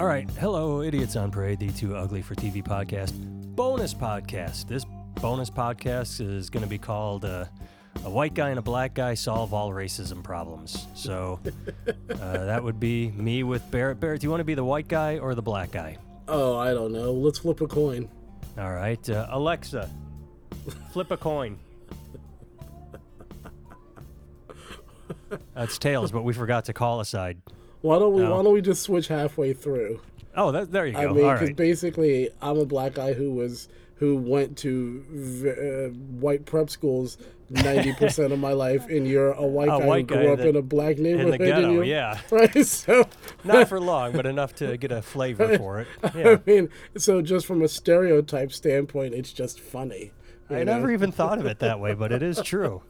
All right. Hello, Idiots on Parade, the Too Ugly for TV podcast, bonus podcast. This bonus podcast is going to be called uh, A White Guy and a Black Guy Solve All Racism Problems. So uh, that would be me with Barrett. Barrett, do you want to be the white guy or the black guy? Oh, I don't know. Let's flip a coin. All right. Uh, Alexa, flip a coin. That's tails, but we forgot to call aside. Why don't we? No. Why don't we just switch halfway through? Oh, that, there you go. I mean, because right. basically, I'm a black guy who was who went to v- uh, white prep schools ninety percent of my life, and you're a white A guy white who guy grew up that- in a black In neighborhood. the ghetto, you, yeah. Right. So, Not for long, but enough to get a flavor for it. Yeah. I mean, so just from a stereotype standpoint, it's just funny. I know? never even thought of it that way, but it is true.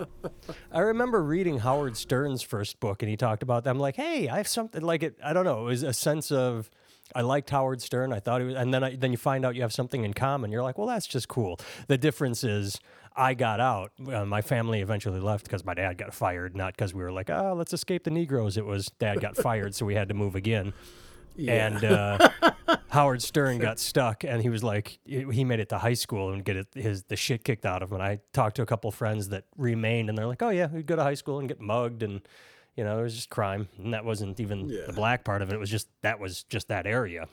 I remember reading Howard Stern's first book, and he talked about that. I'm like, hey, I have something like it. I don't know. It was a sense of I liked Howard Stern. I thought it was, and then I, then you find out you have something in common. You're like, well, that's just cool. The difference is. I got out. Uh, my family eventually left because my dad got fired, not because we were like, oh, let's escape the Negroes. It was dad got fired, so we had to move again. And uh, Howard Stern got stuck, and he was like, he made it to high school and get it, his the shit kicked out of him. And I talked to a couple friends that remained, and they're like, oh yeah, we'd go to high school and get mugged, and you know, it was just crime, and that wasn't even Yeah. the black part of it. It was just that was just that area.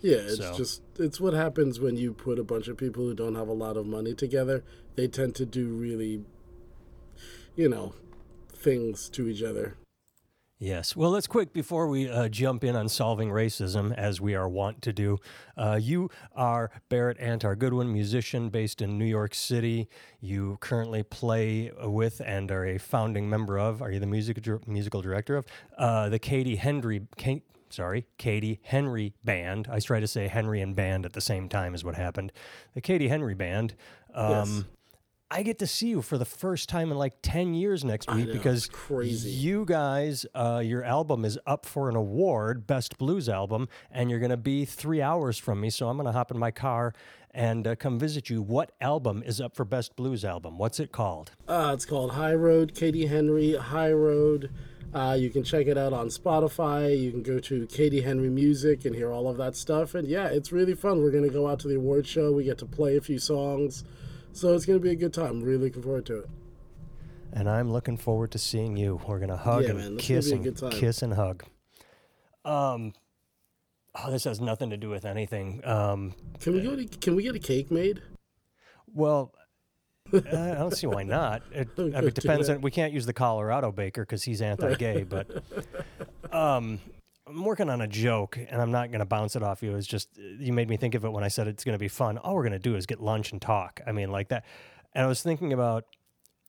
Yeah, it's So- just it's what happens when you put a bunch of people who don't have a lot of money together. They tend to do really, you know, things to each other. Yes. Well, let's quick before we uh, jump in on solving racism, as we are wont to do. Uh, you are Barrett Antar Goodwin, musician based in New York City. You currently play with and are a founding member of. Are you the music musical director of uh, the Katie Henry? Sorry, Katie Henry Band. I try to say Henry and band at the same time is what happened. The Katie Henry Band. Um, Yes. I get to see you for the first time in like 10 years next week know, because crazy. you guys, uh, your album is up for an award, Best Blues Album, and you're going to be three hours from me. So I'm going to hop in my car and uh, come visit you. What album is up for Best Blues Album? What's it called? Uh, it's called High Road, Katie Henry High Road. Uh, you can check it out on Spotify. You can go to Katie Henry Music and hear all of that stuff. And yeah, it's really fun. We're going to go out to the award show. We get to play a few songs. So it's going to be a good time. Really looking forward to it. And I'm looking forward to seeing you. We're going to hug Yeah, and man, kiss and be a good time. kiss and hug. Um, oh, this has nothing to do with anything. Um, Can we go to, Can we get a cake made? Well, I don't see why not. It, I mean, it depends on. We can't use the Colorado baker because he's anti-gay. but um, I'm working on a joke, and I'm not going to bounce it off you. It's just you made me think of it when I said it's going to be fun. All we're going to do is get lunch and talk. I mean, like that. And I was thinking about.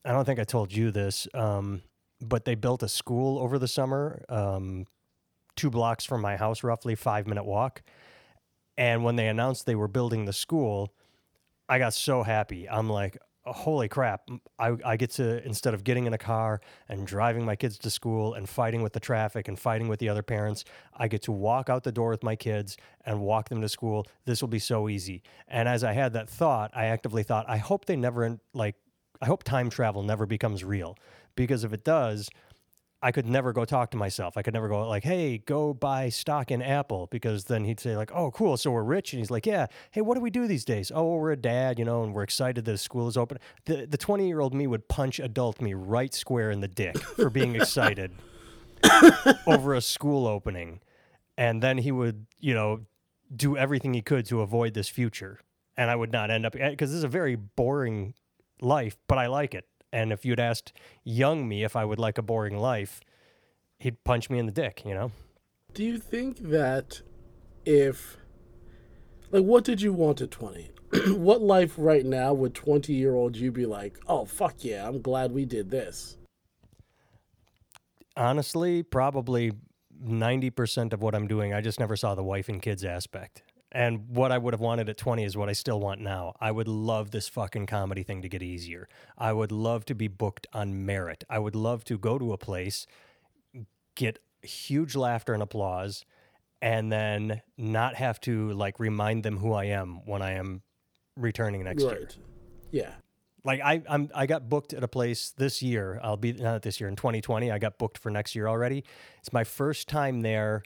I don't think I told you this, um, but they built a school over the summer, um, two blocks from my house, roughly five minute walk. And when they announced they were building the school, I got so happy. I'm like, "Oh, Oh, holy crap. I, I get to, instead of getting in a car and driving my kids to school and fighting with the traffic and fighting with the other parents, I get to walk out the door with my kids and walk them to school. This will be so easy. And as I had that thought, I actively thought, I hope they never, like, I hope time travel never becomes real because if it does, I could never go talk to myself. I could never go like, "Hey, go buy stock in Apple," because then he'd say like, "Oh, cool, so we're rich," and he's like, "Yeah, hey, what do we do these days? Oh, we're a dad, you know, and we're excited that school is open." The the twenty year old me would punch adult me right square in the dick for being excited over a school opening, and then he would, you know, do everything he could to avoid this future, and I would not end up because this is a very boring life, but I like it. And if you'd asked young me if I would like a boring life, he'd punch me in the dick, you know? Do you think that if, like, what did you want at 20? what life right now would 20 year old you be like, oh, fuck yeah, I'm glad we did this? Honestly, probably 90% of what I'm doing, I just never saw the wife and kids aspect. And what I would have wanted at 20 is what I still want now. I would love this fucking comedy thing to get easier. I would love to be booked on merit. I would love to go to a place, get huge laughter and applause, and then not have to like remind them who I am when I am returning next year. Yeah. Like I, I'm, I got booked at a place this year. I'll be not this year in 2020. I got booked for next year already. It's my first time there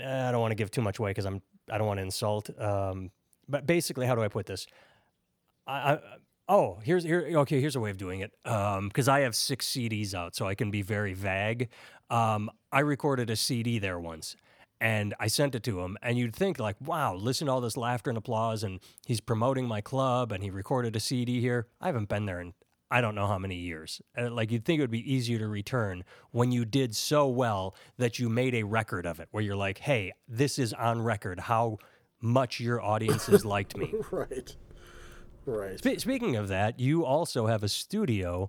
eh, I don't want to give too much away because I'm I don't want to insult. Um, but basically, how do I put this? I, I oh here's here okay here's a way of doing it because I have six CDs out, so I can be very vague. Um, I recorded a CD there once. And I sent it to him, and you'd think like, "Wow, listen to all this laughter and applause." And he's promoting my club, and he recorded a CD here. I haven't been there in I don't know how many years. Uh, like you'd think it would be easier to return when you did so well that you made a record of it, where you're like, "Hey, this is on record. How much your audiences liked me." right. Right. Spe- speaking of that, you also have a studio,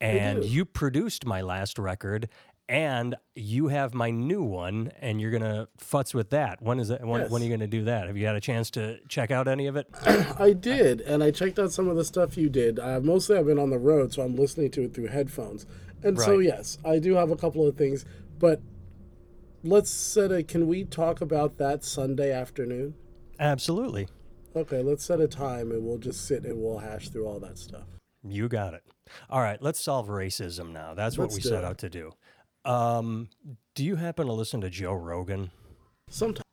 and you produced my last record, and you have my new one, and you're gonna futz with that. When is that? When, Yes. when are you gonna do that? Have you had a chance to check out any of it? I did, and I checked out some of the stuff you did. Uh, mostly, I've been on the road, so I'm listening to it through headphones. And so, yes, I do have a couple of things. But let's set a. Can we talk about that Sunday afternoon? Absolutely, Okay, let's set a time, and we'll just sit and we'll hash through all that stuff. you got it. All right, let's solve racism now. That's what Let's we set it. out to do. Um, do you happen to listen to Joe Rogan? Sometimes.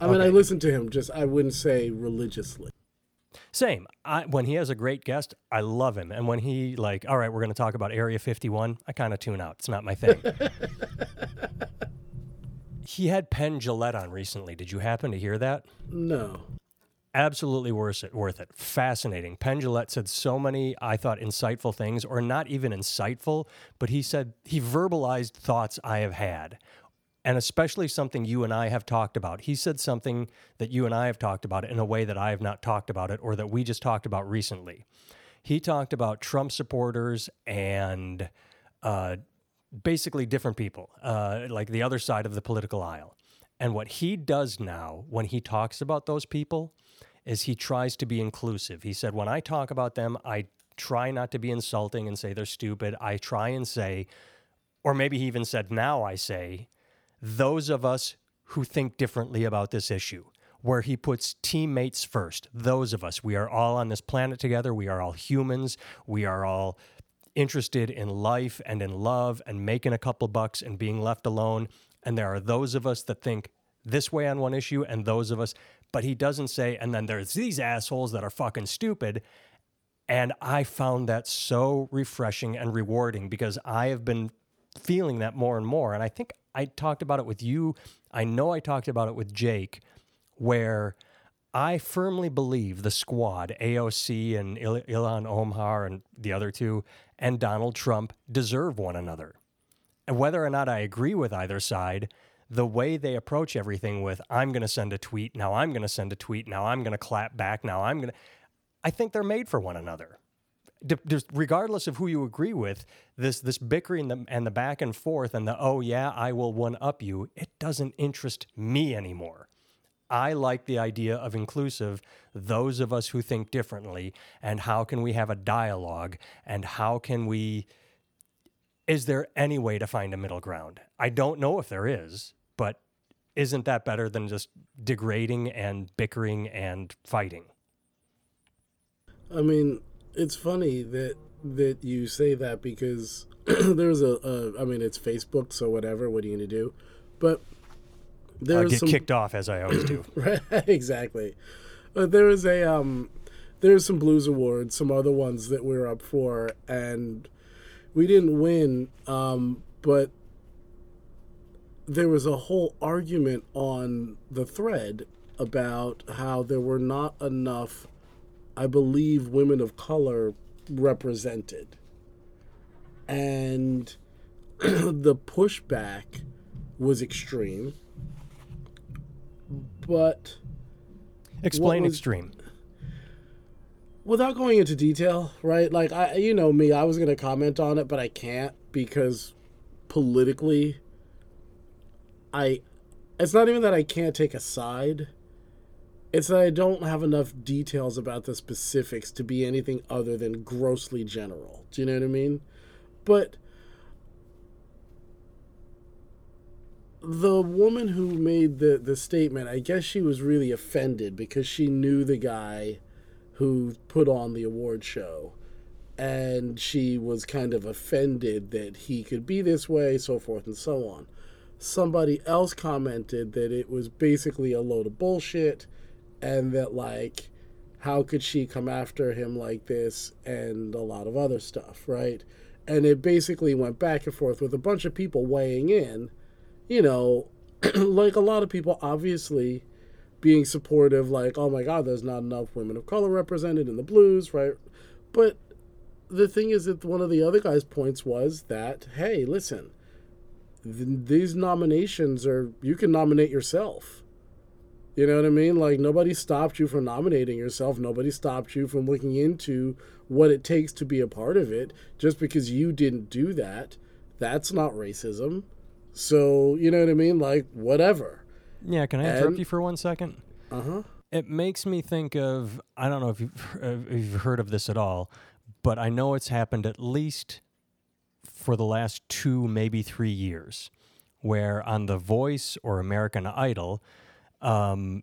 I mean, I listen to him. Just I wouldn't say religiously. Same. I, when he has a great guest, I love him. And when he like, all right, we're going to talk about Area 51, I kind of tune out. It's not my thing. he had Penn Jillette on recently. Did you happen to hear that? No. Absolutely worth it. Worth it. Fascinating. Penn Jillette said so many, I thought, insightful things, or not even insightful, but he said he verbalized thoughts I have had, and especially something you and I have talked about. He said something that you and I have talked about in a way that I have not talked about it, or that we just talked about recently. He talked about Trump supporters and uh, basically different people, uh, like the other side of the political aisle. And what he does now when he talks about those people is he tries to be inclusive. He said, When I talk about them, I try not to be insulting and say they're stupid. I try and say, or maybe he even said, Now I say, those of us who think differently about this issue, where he puts teammates first. Those of us, we are all on this planet together. We are all humans. We are all interested in life and in love and making a couple bucks and being left alone. And there are those of us that think this way on one issue and those of us, but he doesn't say, and then there's these assholes that are fucking stupid. And I found that so refreshing and rewarding because I have been feeling that more and more. And I think I talked about it with you. I know I talked about it with Jake, where I firmly believe the squad, AOC and Il- Ilhan Omar and the other two, and Donald Trump deserve one another. And whether or not I agree with either side, the way they approach everything with, I'm going to send a tweet, now I'm going to send a tweet, now I'm going to clap back, now I'm going to. I think they're made for one another. D- regardless of who you agree with, this this bickering the, and the back and forth and the oh yeah I will one up you, it doesn't interest me anymore. I like the idea of inclusive, those of us who think differently, and how can we have a dialogue, and how can we. Is there any way to find a middle ground? I don't know if there is, but isn't that better than just degrading and bickering and fighting? I mean, it's funny that that you say that because there's a, a I mean, it's Facebook, so whatever. What are you gonna do? But I there's get some kicked off as I always do. right exactly. But there is a um, there's some blues awards, some other ones that we are up for, and we didn't win. Um, but there was a whole argument on the thread about how there were not enough, I believe, women of color represented, and the pushback was extreme. But Explain was- extreme. without going into detail, right? Like I, you know me, I was gonna comment on it, but I can't because politically, I. It's not even that I can't take a side. It's that I don't have enough details about the specifics to be anything other than grossly general. Do you know what I mean? But the woman who made the the statement, I guess she was really offended because she knew the guy who put on the award show and she was kind of offended that he could be this way so forth and so on somebody else commented that it was basically a load of bullshit and that like how could she come after him like this and a lot of other stuff, right? And it basically went back and forth with a bunch of people weighing in, you know, like a lot of people obviously being supportive, like, oh my God, there's not enough women of color represented in the blues, right? But the thing is that one of the other guys' points was that, hey, listen, these nominations are, you can nominate yourself. You know what I mean? Like, nobody stopped you from nominating yourself. Nobody stopped you from looking into what it takes to be a part of it. Just because you didn't do that, that's not racism. So, you know what I mean? Like, whatever. Yeah, can I And- interrupt you for one second? Uh huh. It makes me think of I don't know if you've, if you've heard of this at all, but I know it's happened at least for the last two, maybe three years, where on The Voice or American Idol, um,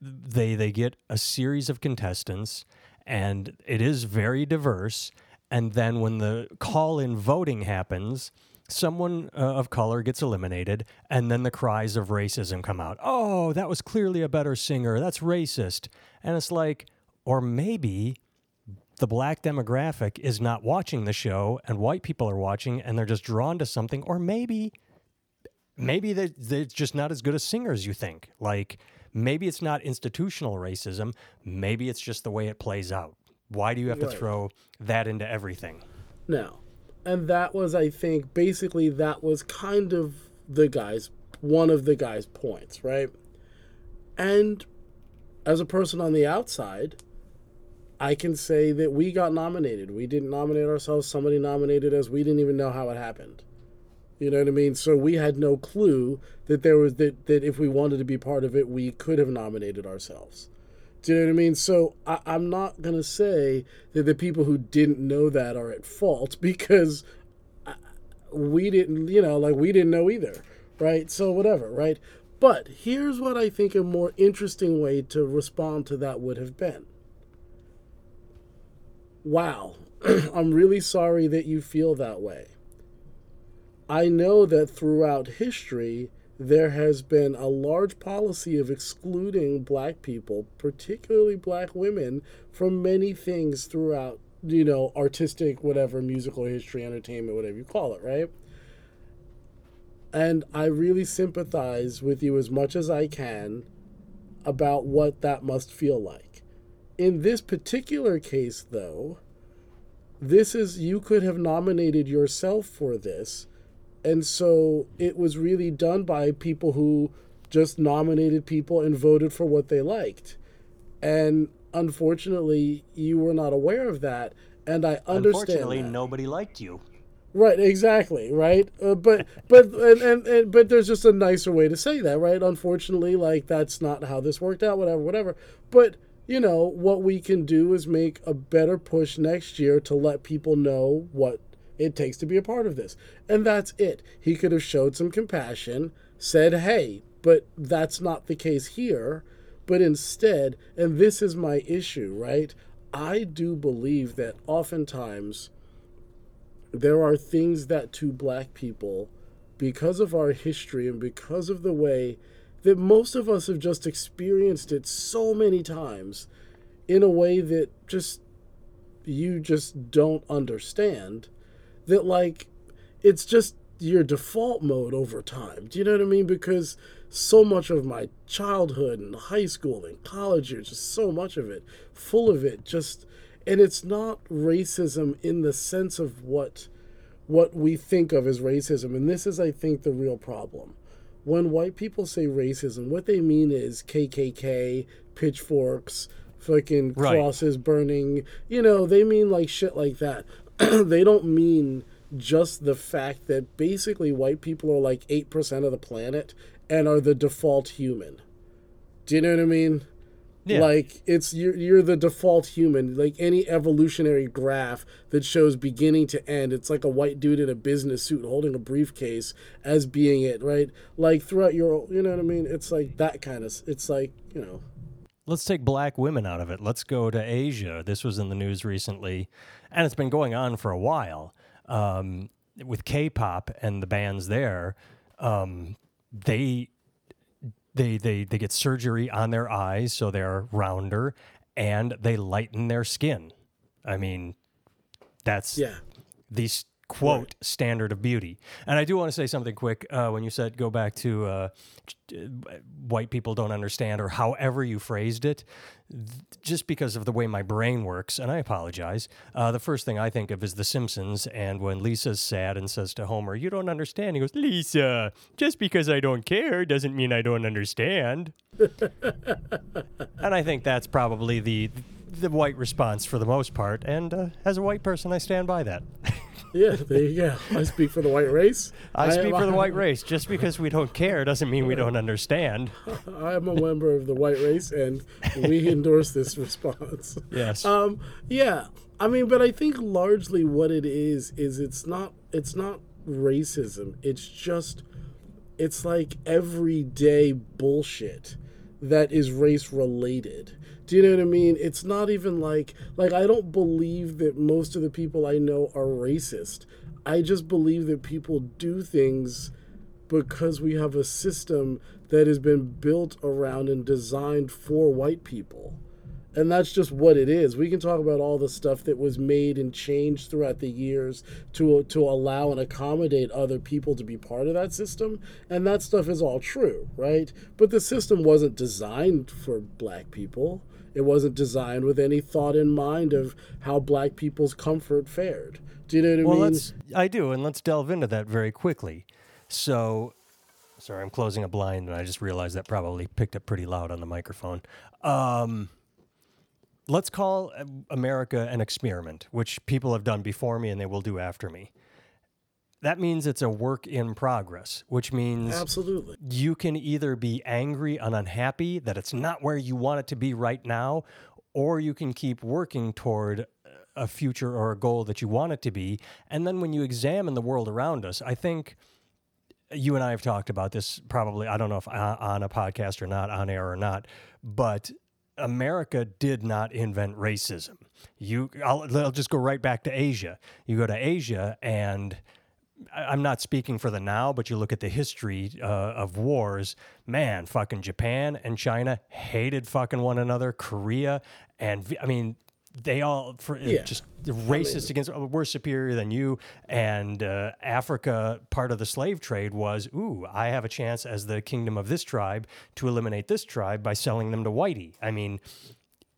they they get a series of contestants, and it is very diverse. And then when the call-in voting happens, someone uh, of color gets eliminated, and then the cries of racism come out. Oh, that was clearly a better singer. That's racist. And it's like, or maybe the black demographic is not watching the show and white people are watching and they're just drawn to something or maybe maybe they, they're just not as good a singer as you think like maybe it's not institutional racism maybe it's just the way it plays out why do you have to throw that into everything No. And that was, I think, basically that was kind of the guy's, one of the guy's points, right? And as a person on the outside, I can say that we got nominated. We didn't nominate ourselves. Somebody nominated us. We didn't even know how it happened. You know what I mean? So we had no clue that there was that that if we wanted to be part of it, we could have nominated ourselves. Do you know what I mean? So I, I'm not gonna say that the people who didn't know that are at fault because uh, we didn't, you know, like we didn't know either, right? So whatever, right? But here's what I think a more interesting way to respond to that would have been. Wow, I'm really sorry that you feel that way. I know that throughout history, there has been a large policy of excluding black people, particularly black women, from many things throughout, you know, artistic, whatever, musical history, entertainment, whatever you call it, right? And I really sympathize with you as much as I can about what that must feel like. In this particular case, though, this is, you could have nominated yourself for this and so it was really done by people who just nominated people and voted for what they liked. And unfortunately you were not aware of that and i understand unfortunately that. nobody liked you. Right exactly right? Uh, but but and, and, and but there's just a nicer way to say that right? Unfortunately like that's not how this worked out whatever whatever. But you know what we can do is make a better push next year to let people know what it takes to be a part of this. And that's it. He could have showed some compassion, said, hey, but that's not the case here. But instead, and this is my issue, right? I do believe that oftentimes there are things that to black people, because of our history and because of the way that most of us have just experienced it so many times in a way that just you just don't understand that like it's just your default mode over time. Do you know what I mean? Because so much of my childhood and high school and college years, just so much of it, full of it, just and it's not racism in the sense of what what we think of as racism. And this is I think the real problem. When white people say racism, what they mean is KKK, pitchforks, fucking Right. crosses burning, you know, they mean like shit like that. they don't mean just the fact that basically white people are like 8% of the planet and are the default human. Do you know what I mean? Yeah. Like it's you're you're the default human. Like any evolutionary graph that shows beginning to end, it's like a white dude in a business suit holding a briefcase as being it, right? Like throughout your, you know what I mean? It's like that kind of. It's like you know. Let's take black women out of it. Let's go to Asia. This was in the news recently, and it's been going on for a while um, with K pop and the bands there. Um, they they they they get surgery on their eyes so they're rounder and they lighten their skin. I mean, that's Yeah. the quote standard of beauty. And I do want to say something quick uh, when you said go back to uh, uh, white people don't understand or however you phrased it. th- Just because of the way my brain works, and I apologize, uh, the first thing I think of is The Simpsons. And when Lisa's sad and says to Homer, You don't understand, he goes, Lisa, just because I don't care doesn't mean I don't understand. and I think that's probably the the white response for the most part. And uh, as a white person, I stand by that. Yeah, there you go. I speak for the white race. I speak am- for the white race. Just because we don't care doesn't mean we don't understand. I am a member of the white race, and we endorse this response. Yes. Um, yeah, I mean, but I think largely what it is is it's not it's not racism. It's just it's like everyday bullshit that is race related. Do you know what I mean? It's not even like like I don't believe that most of the people I know are racist. I just believe that people do things because we have a system that has been built around and designed for white people. And that's just what it is. We can talk about all the stuff that was made and changed throughout the years to to allow and accommodate other people to be part of that system, and that stuff is all true, right? But the system wasn't designed for black people. It wasn't designed with any thought in mind of how black people's comfort fared. Do you know what I well, mean? let's. I do, and let's delve into that very quickly. So, sorry, I'm closing a blind, and I just realized that probably picked up pretty loud on the microphone. Um, let's call America an experiment, which people have done before me, and they will do after me. That means it's a work in progress, which means Absolutely. you can either be angry and unhappy that it's not where you want it to be right now, or you can keep working toward a future or a goal that you want it to be. And then when you examine the world around us, I think you and I have talked about this probably, I don't know if on on a podcast or not, on air or not, but America did not invent racism. You, I'll, I'll just go right back to Asia. You go to Asia and I'm not speaking for the now, but you look at the history uh, of wars. Man, fucking Japan and China hated fucking one another. Korea and I mean, they all for Yeah. just racist against. Oh, we're superior than you. And uh, Africa, part of the slave trade was, ooh, I have a chance as the kingdom of this tribe to eliminate this tribe by selling them to whitey. I mean,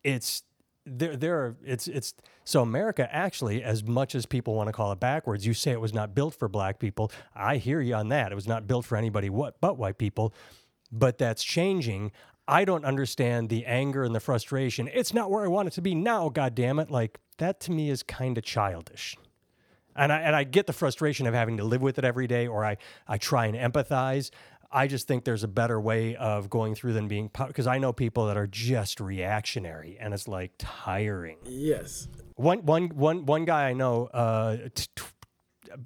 it's there there are it's it's so America actually as much as people want to call it backwards you say it was not built for black people. I hear you on that. It was not built for anybody what but white people. But that's changing. I don't understand the anger and the frustration. It's not where I want it to be now god damn it like that to me is kind of childish. And I and I get the frustration of having to live with it every day, or I I try and empathize. I just think there's a better way of going through than being because I know people that are just reactionary, and it's like tiring. Yes. One one one one guy I know uh, t- t-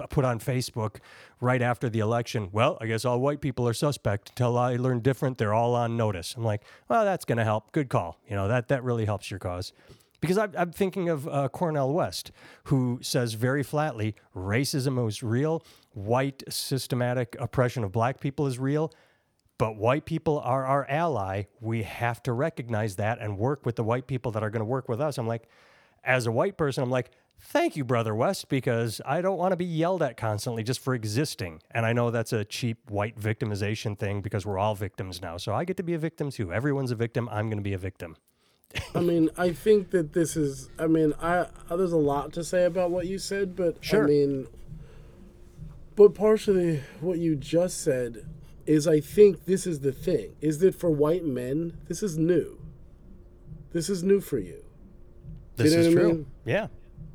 put on Facebook right after the election. Well, I guess all white people are suspect until I learn different. They're all on notice. I'm like, well, that's going to help. Good call. You know that that really helps your cause. Because I'm, I'm thinking of uh, Cornel West, who says very flatly racism is real, white systematic oppression of black people is real, but white people are our ally. We have to recognize that and work with the white people that are going to work with us. I'm like, as a white person, I'm like, thank you, Brother West, because I don't want to be yelled at constantly just for existing. And I know that's a cheap white victimization thing because we're all victims now. So I get to be a victim too. Everyone's a victim. I'm going to be a victim. I mean, I think that this is. I mean, I there's a lot to say about what you said, but Sure. I mean, but partially what you just said is, I think this is the thing: is that for white men, this is new. This is new for you, This know is what I true. mean? Yeah.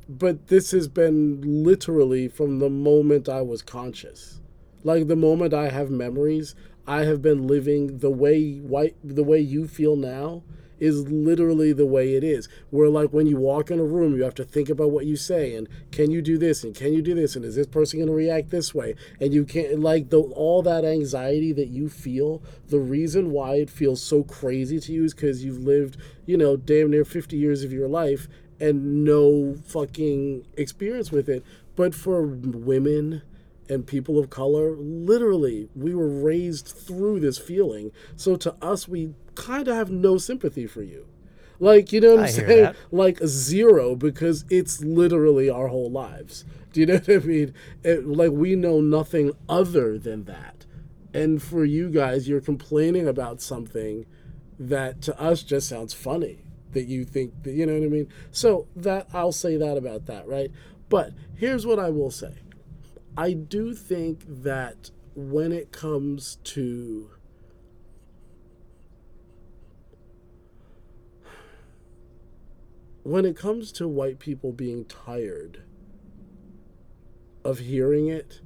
but this has been literally from the moment I was conscious, like the moment I have memories. I have been living the way white, the way you feel now is literally the way it is. Where like when you walk in a room, you have to think about what you say and can you do this and can you do this and is this person going to react this way? And you can't like the all that anxiety that you feel. The reason why it feels so crazy to you is because you've lived, you know, damn near fifty years of your life and no fucking experience with it. But for women and people of color, literally, we were raised through this feeling. So to us, we kind of have no sympathy for you. Like, you know what I'm saying? That. Like zero, because it's literally our whole lives. Do you know what I mean? It, like, we know nothing other than that. And for you guys, you're complaining about something that to us just sounds funny that you think that you know what I mean. So that I'll say that about that, right? But here's what I will say. I do think that when it comes to when it comes to white people being tired of hearing it,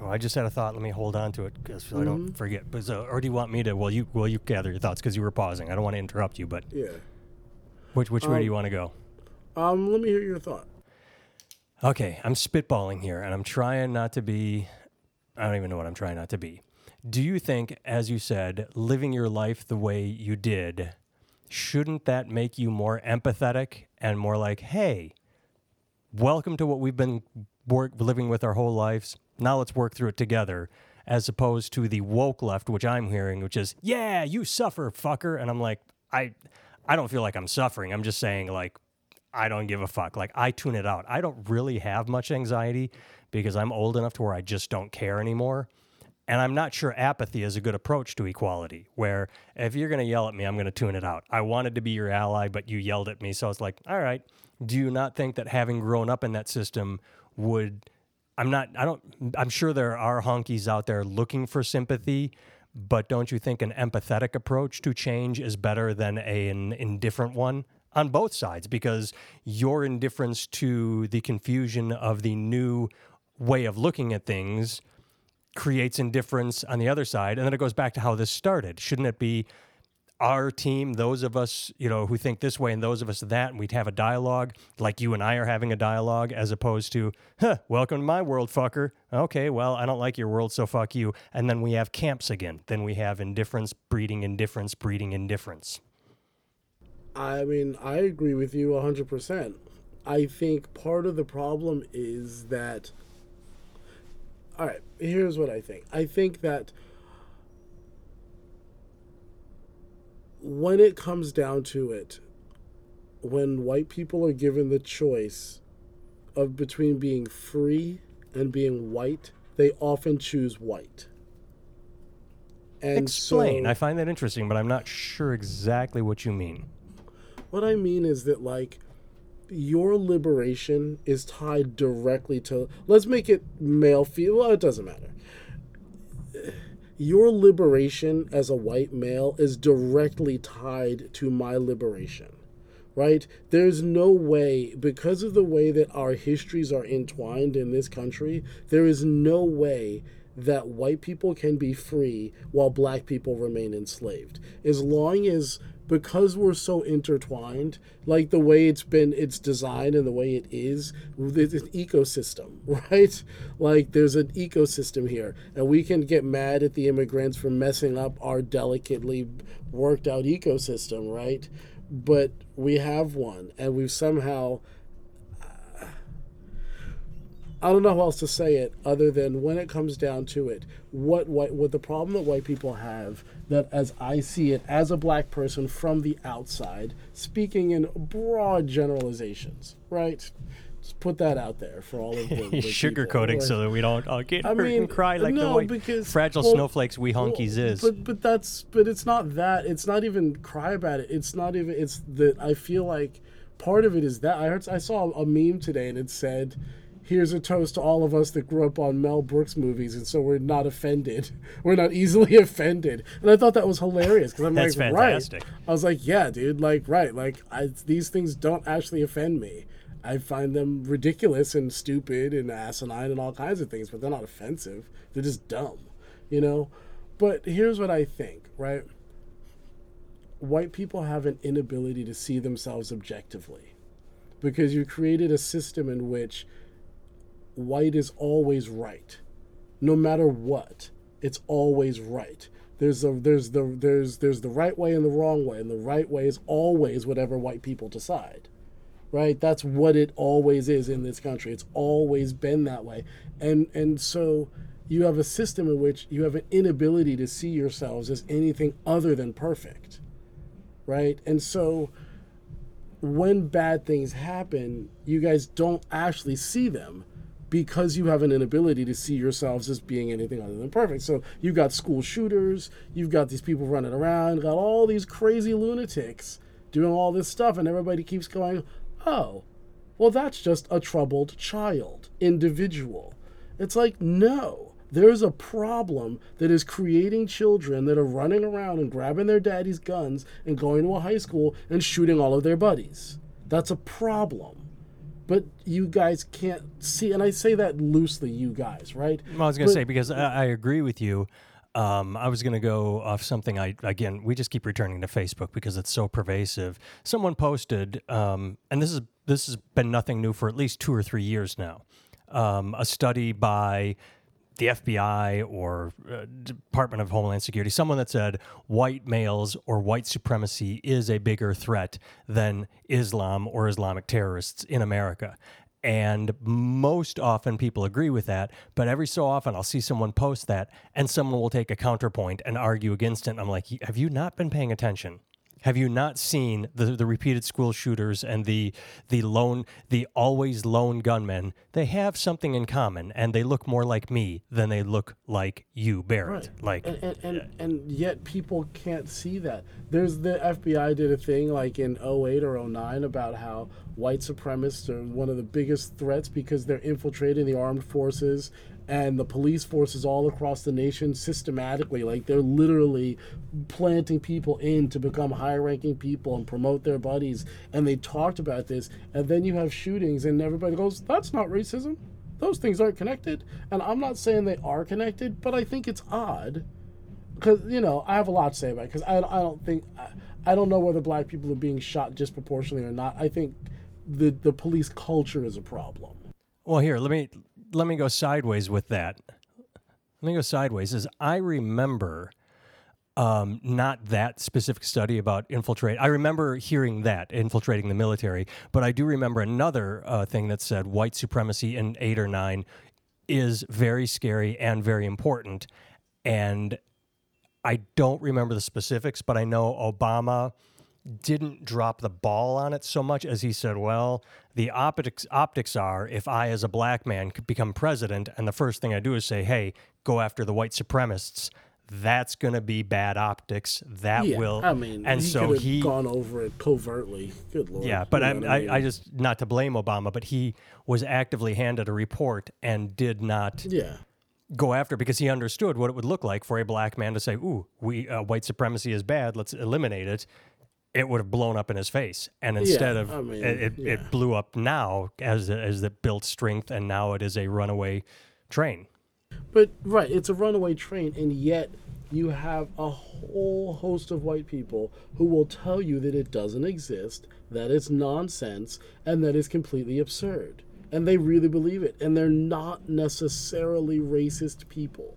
Oh, I just had a thought. Let me hold on to it because so I don't forget. But so, or do you want me to? Well, you well you gather your thoughts because you were pausing. I don't want to interrupt you, but yeah. which which way do you want to go? Um, let me hear your thought. Okay, I'm spitballing here, and I'm trying not to be. I don't even know what I'm trying not to be. Do you think, as you said, living your life the way you did, shouldn't that make you more empathetic and more like, hey, welcome to what we've been work, living with our whole lives. Now let's work through it together, as opposed to the woke left, which I'm hearing, which is, yeah, you suffer, fucker. And I'm like, I, I don't feel like I'm suffering. I'm just saying, like, I don't give a fuck. Like, I tune it out. I don't really have much anxiety because I'm old enough to where I just don't care anymore. And I'm not sure apathy is a good approach to equality, where if you're going to yell at me, I'm going to tune it out. I wanted to be your ally, but you yelled at me. So it's like, all right, do you not think that having grown up in that system would. I'm not, I don't, I'm sure there are honkies out there looking for sympathy, but don't you think an empathetic approach to change is better than a, an indifferent one? on both sides because your indifference to the confusion of the new way of looking at things creates indifference on the other side and then it goes back to how this started shouldn't it be our team those of us you know who think this way and those of us that and we'd have a dialogue like you and i are having a dialogue as opposed to huh, welcome to my world fucker okay well i don't like your world so fuck you and then we have camps again then we have indifference breeding indifference breeding indifference I mean, I agree with you 100%. I think part of the problem is that. All right, here's what I think. I think that when it comes down to it, when white people are given the choice of between being free and being white, they often choose white. And Explain. So, I find that interesting, but I'm not sure exactly what you mean. What I mean is that like your liberation is tied directly to let's make it male female well, it doesn't matter. Your liberation as a white male is directly tied to my liberation right? There's no way because of the way that our histories are entwined in this country there is no way that white people can be free while black people remain enslaved as long as because we're so intertwined, like the way it's been, it's designed and the way it is, it's an ecosystem, right? Like there's an ecosystem here, and we can get mad at the immigrants for messing up our delicately worked out ecosystem, right? But we have one, and we've somehow. I don't know how else to say it other than when it comes down to it, what what what the problem that white people have that as I see it as a black person from the outside, speaking in broad generalizations, right? Just put that out there for all of the, the sugarcoating right? so that we don't all get I hurt mean, and cry like no, the white because, fragile well, snowflakes we honkies well, is. But but that's but it's not that. It's not even cry about it. It's not even. It's that I feel like part of it is that I heard I saw a meme today and it said here's a toast to all of us that grew up on Mel Brooks movies, and so we're not offended. We're not easily offended, and I thought that was hilarious because I'm That's like, fantastic. right. I was like, yeah, dude, like, right, like, I, these things don't actually offend me. I find them ridiculous and stupid and asinine and all kinds of things, but they're not offensive. They're just dumb, you know. But here's what I think, right? White people have an inability to see themselves objectively because you created a system in which white is always right. No matter what, it's always right. There's a there's the there's there's the right way and the wrong way, and the right way is always whatever white people decide. right? That's what it always is in this country. It's always been that way. And and so you have a system in which you have an inability to see yourselves as anything other than perfect. Right? And so when bad things happen, you guys don't actually see them because you have an inability to see yourselves as being anything other than perfect. So you've got school shooters, you've got these people running around, got all these crazy lunatics doing all this stuff, and everybody keeps going, oh, well, that's just a troubled child, individual. It's like, no, there's a problem that is creating children that are running around and grabbing their daddy's guns and going to a high school and shooting all of their buddies. That's a problem. But you guys can't see, and I say that loosely, you guys, right? Well, I was going to say because I, I agree with you. Um, I was going to go off something. I again, we just keep returning to Facebook because it's so pervasive. Someone posted, um, and this is this has been nothing new for at least two or three years now. Um, a study by the FBI or uh, Department of Homeland Security, someone that said white males or white supremacy is a bigger threat than Islam or Islamic terrorists in America. And most often people agree with that, but every so often I'll see someone post that and someone will take a counterpoint and argue against it. And I'm like, have you not been paying attention? Have you not seen the, the repeated school shooters and the the lone the always lone gunmen? They have something in common, and they look more like me than they look like you, Barrett. Like, and, and, and, and yet people can't see that. There's the FBI did a thing like in 08 or 09 about how white supremacists are one of the biggest threats because they're infiltrating the armed forces and the police forces all across the nation systematically. Like they're literally planting people in to become high ranking people and promote their buddies. And they talked about this. And then you have shootings, and everybody goes, that's not racism. Those things aren't connected. And I'm not saying they are connected, but I think it's odd because you know I have a lot to say about it because I, I don't think I, I don't know whether black people are being shot disproportionately or not. I think the the police culture is a problem. well, here let me let me go sideways with that. Let me go sideways. Is I remember um, not that specific study about infiltrate. I remember hearing that infiltrating the military, but I do remember another uh, thing that said white supremacy in eight or nine is very scary and very important. And I don't remember the specifics, but I know Obama didn't drop the ball on it so much as he said, "Well, the optics optics are if I, as a black man, could become president, and the first thing I do is say, hey, go after the white supremacists." That's going to be bad optics. That Yeah, will. I mean, and he so he gone over it covertly. Good lord. yeah, but I, I, mean? I just not to blame Obama, but he was actively handed a report and did not yeah. go after because he understood what it would look like for a black man to say, "Ooh, we uh, white supremacy is bad. Let's eliminate it." It would have blown up in his face, and instead of I mean, it, it, yeah. it blew up now as as it built strength, and now it is a runaway train. But right, it's a runaway train, and yet you have a whole host of white people who will tell you that it doesn't exist, that it's nonsense, and that it's completely absurd. And they really believe it, and they're not necessarily racist people.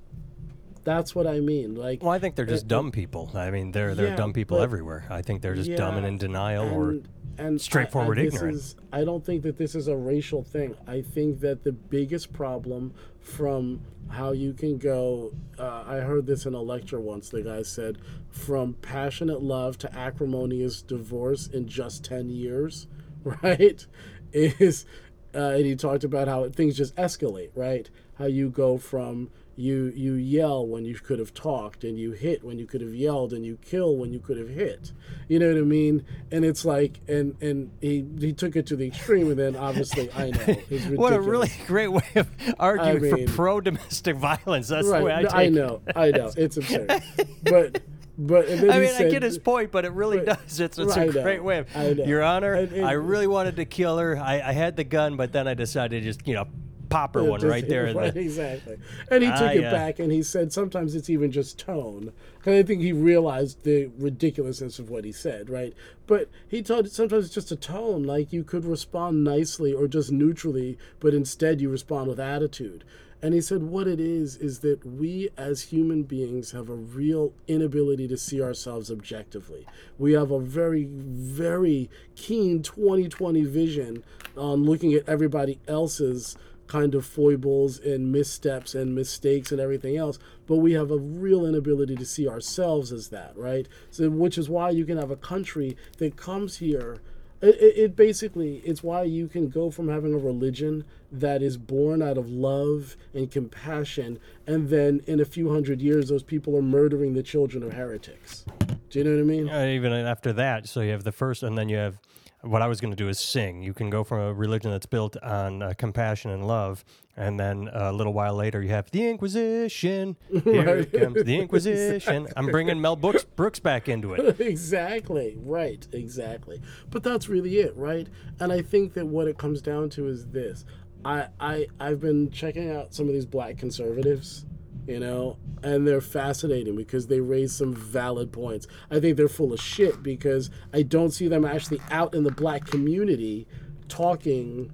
That's what I mean. Like, Well, I think they're just dumb people. I mean, they're they're Yeah, dumb people but- everywhere. I think they're just dumb and in denial, or and, and I- straightforward I. Is, I don't think that this is a racial thing. I think that the biggest problem from how you can go, uh, I heard this in a lecture once. The guy said, from passionate love to acrimonious divorce in just 10 years, right? Is, uh, and he talked about how things just escalate, right? How you go from you you yell when you could have talked and you hit when you could have yelled and you kill when you could have hit you know what i mean and it's like and and he he took it to the extreme and then obviously i know what a really great way of arguing mean- for pro domestic violence. That's the way I take i it. know i know it's absurd but but and then I mean, said, I get his point, but it really Right. does. It's, it's I a great way. Of, I know. Your Honor, And- and- I really wanted to kill her. I, I had the gun, but then I decided to just, you know, pop her one just- right there. right, the, exactly. And he took it uh, back and he said sometimes it's even just tone. Because I think he realized the ridiculousness of what he said, right? But he told sometimes it's just a tone. Like you could respond nicely or just neutrally, but instead you respond with attitude. And he said, what it is, is that we as human beings have a real inability to see ourselves objectively. We have a very, very keen 2020 vision on looking at everybody else's kind of foibles and missteps and mistakes and everything else, but we have a real inability to see ourselves as that, right? So, which is why you can have a country that comes here. It, it, basically it's why you can go from having a religion that is born out of love and compassion and then in a few hundred years those people are murdering the children of heretics. Do you know what i mean? Uh, even after that so you have the first and then you have what I was going to do is sing. You can go from a religion that's built on uh, compassion and love, and then uh, a little while later you have the Inquisition. Here comes, the Inquisition. I'm bringing Mel Brooks, Brooks back into it. exactly. Right. Exactly. But that's really it, right? And I think that what it comes down to is this. I, I I've been checking out some of these black conservatives you know, and they're fascinating because they raise some valid points. I think they're full of shit because I don't see them actually out in the black community talking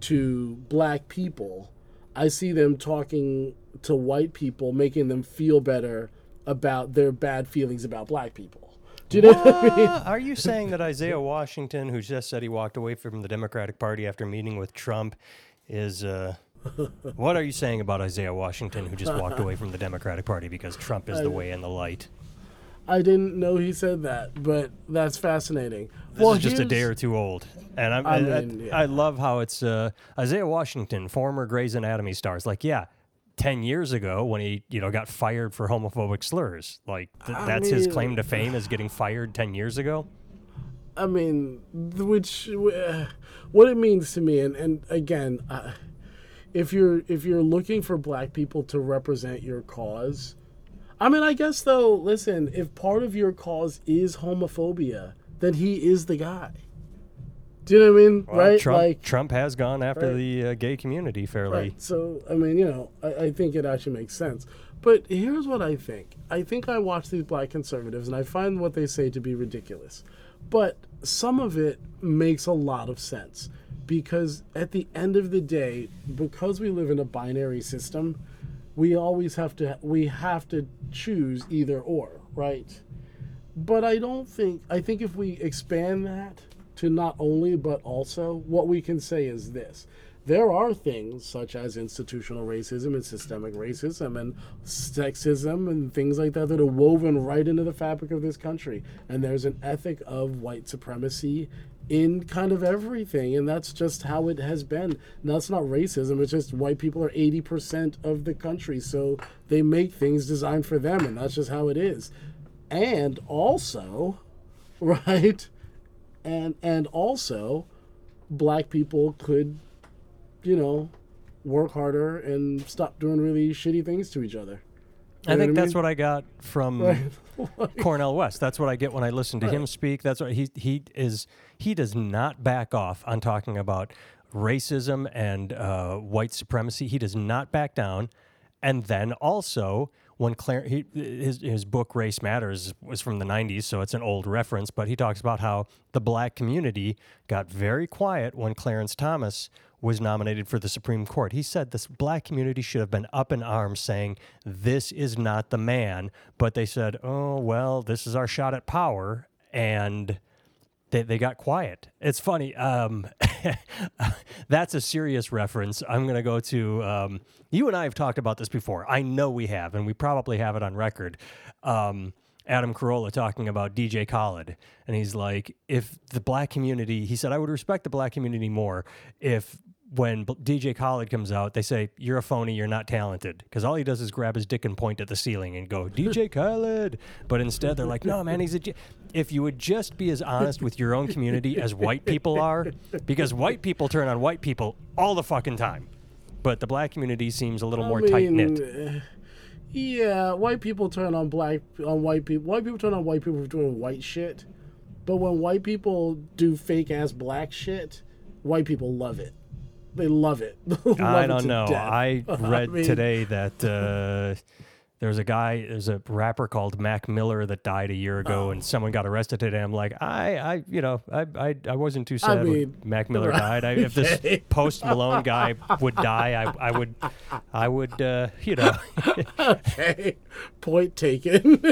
to black people. I see them talking to white people, making them feel better about their bad feelings about black people. Do you know what? what I mean? Are you saying that Isaiah Washington, who just said he walked away from the Democratic Party after meeting with Trump, is uh, what are you saying about Isaiah Washington, who just walked away from the Democratic Party because Trump is the way and the light? I didn't know he said that, but that's fascinating. This well, is just a day or two old, and I'm, I, mean, I, yeah. I love how it's uh, Isaiah Washington, former Grey's Anatomy stars. Like, yeah, ten years ago when he you know got fired for homophobic slurs, like th- that's mean, his claim to fame is getting fired ten years ago. I mean, which uh, what it means to me, and and again. Uh, if you're if you're looking for black people to represent your cause i mean i guess though listen if part of your cause is homophobia then he is the guy do you know what I mean? Well, right? Trump, like Trump has gone after right. the uh, gay community fairly. Right. So I mean, you know, I, I, think it actually makes sense. But here's what I think. I think I watch these black conservatives and I find what they say to be ridiculous, but some of it makes a lot of sense because at the end of the day, because we live in a binary system, we always have to we have to choose either or, right? But I don't think I think if we expand that to not only but also, what we can say is this. There are things such as institutional racism and systemic racism and sexism and things like that that are woven right into the fabric of this country. And there's an ethic of white supremacy in kind of everything and that's just how it has been now it's not racism it's just white people are 80% of the country so they make things designed for them and that's just how it is and also right and and also black people could you know work harder and stop doing really shitty things to each other you I think what that's mean? what I got from right. Cornel West. That's what I get when I listen to right. him speak. That's what he he is. He does not back off on talking about racism and uh, white supremacy. He does not back down. And then also when Claire, he, his his book Race Matters was from the '90s, so it's an old reference. But he talks about how the black community got very quiet when Clarence Thomas was nominated for the Supreme Court. He said this black community should have been up in arms saying, This is not the man. But they said, Oh, well, this is our shot at power. And they, they got quiet. It's funny. Um, that's a serious reference. I'm going to go to um, you and I have talked about this before. I know we have, and we probably have it on record. Um, Adam Carolla talking about DJ Khaled. And he's like, if the black community, he said, I would respect the black community more if when DJ Khaled comes out, they say, You're a phony, you're not talented. Because all he does is grab his dick and point at the ceiling and go, DJ Khaled. But instead, they're like, No, man, he's a. G-. If you would just be as honest with your own community as white people are, because white people turn on white people all the fucking time. But the black community seems a little I more tight knit. Yeah, white people turn on black on white people. White people turn on white people for doing white shit. But when white people do fake ass black shit, white people love it they love it. love I don't know. I read I mean, today that uh, There's a guy, there's a rapper called Mac Miller that died a year ago, Oh. and someone got arrested today. I'm like, I, I, you know, I, I, I wasn't too sad when mean, Mac Miller died. I, if this. Post Malone guy would die, I, I would, I would, uh, you know, Okay, point taken.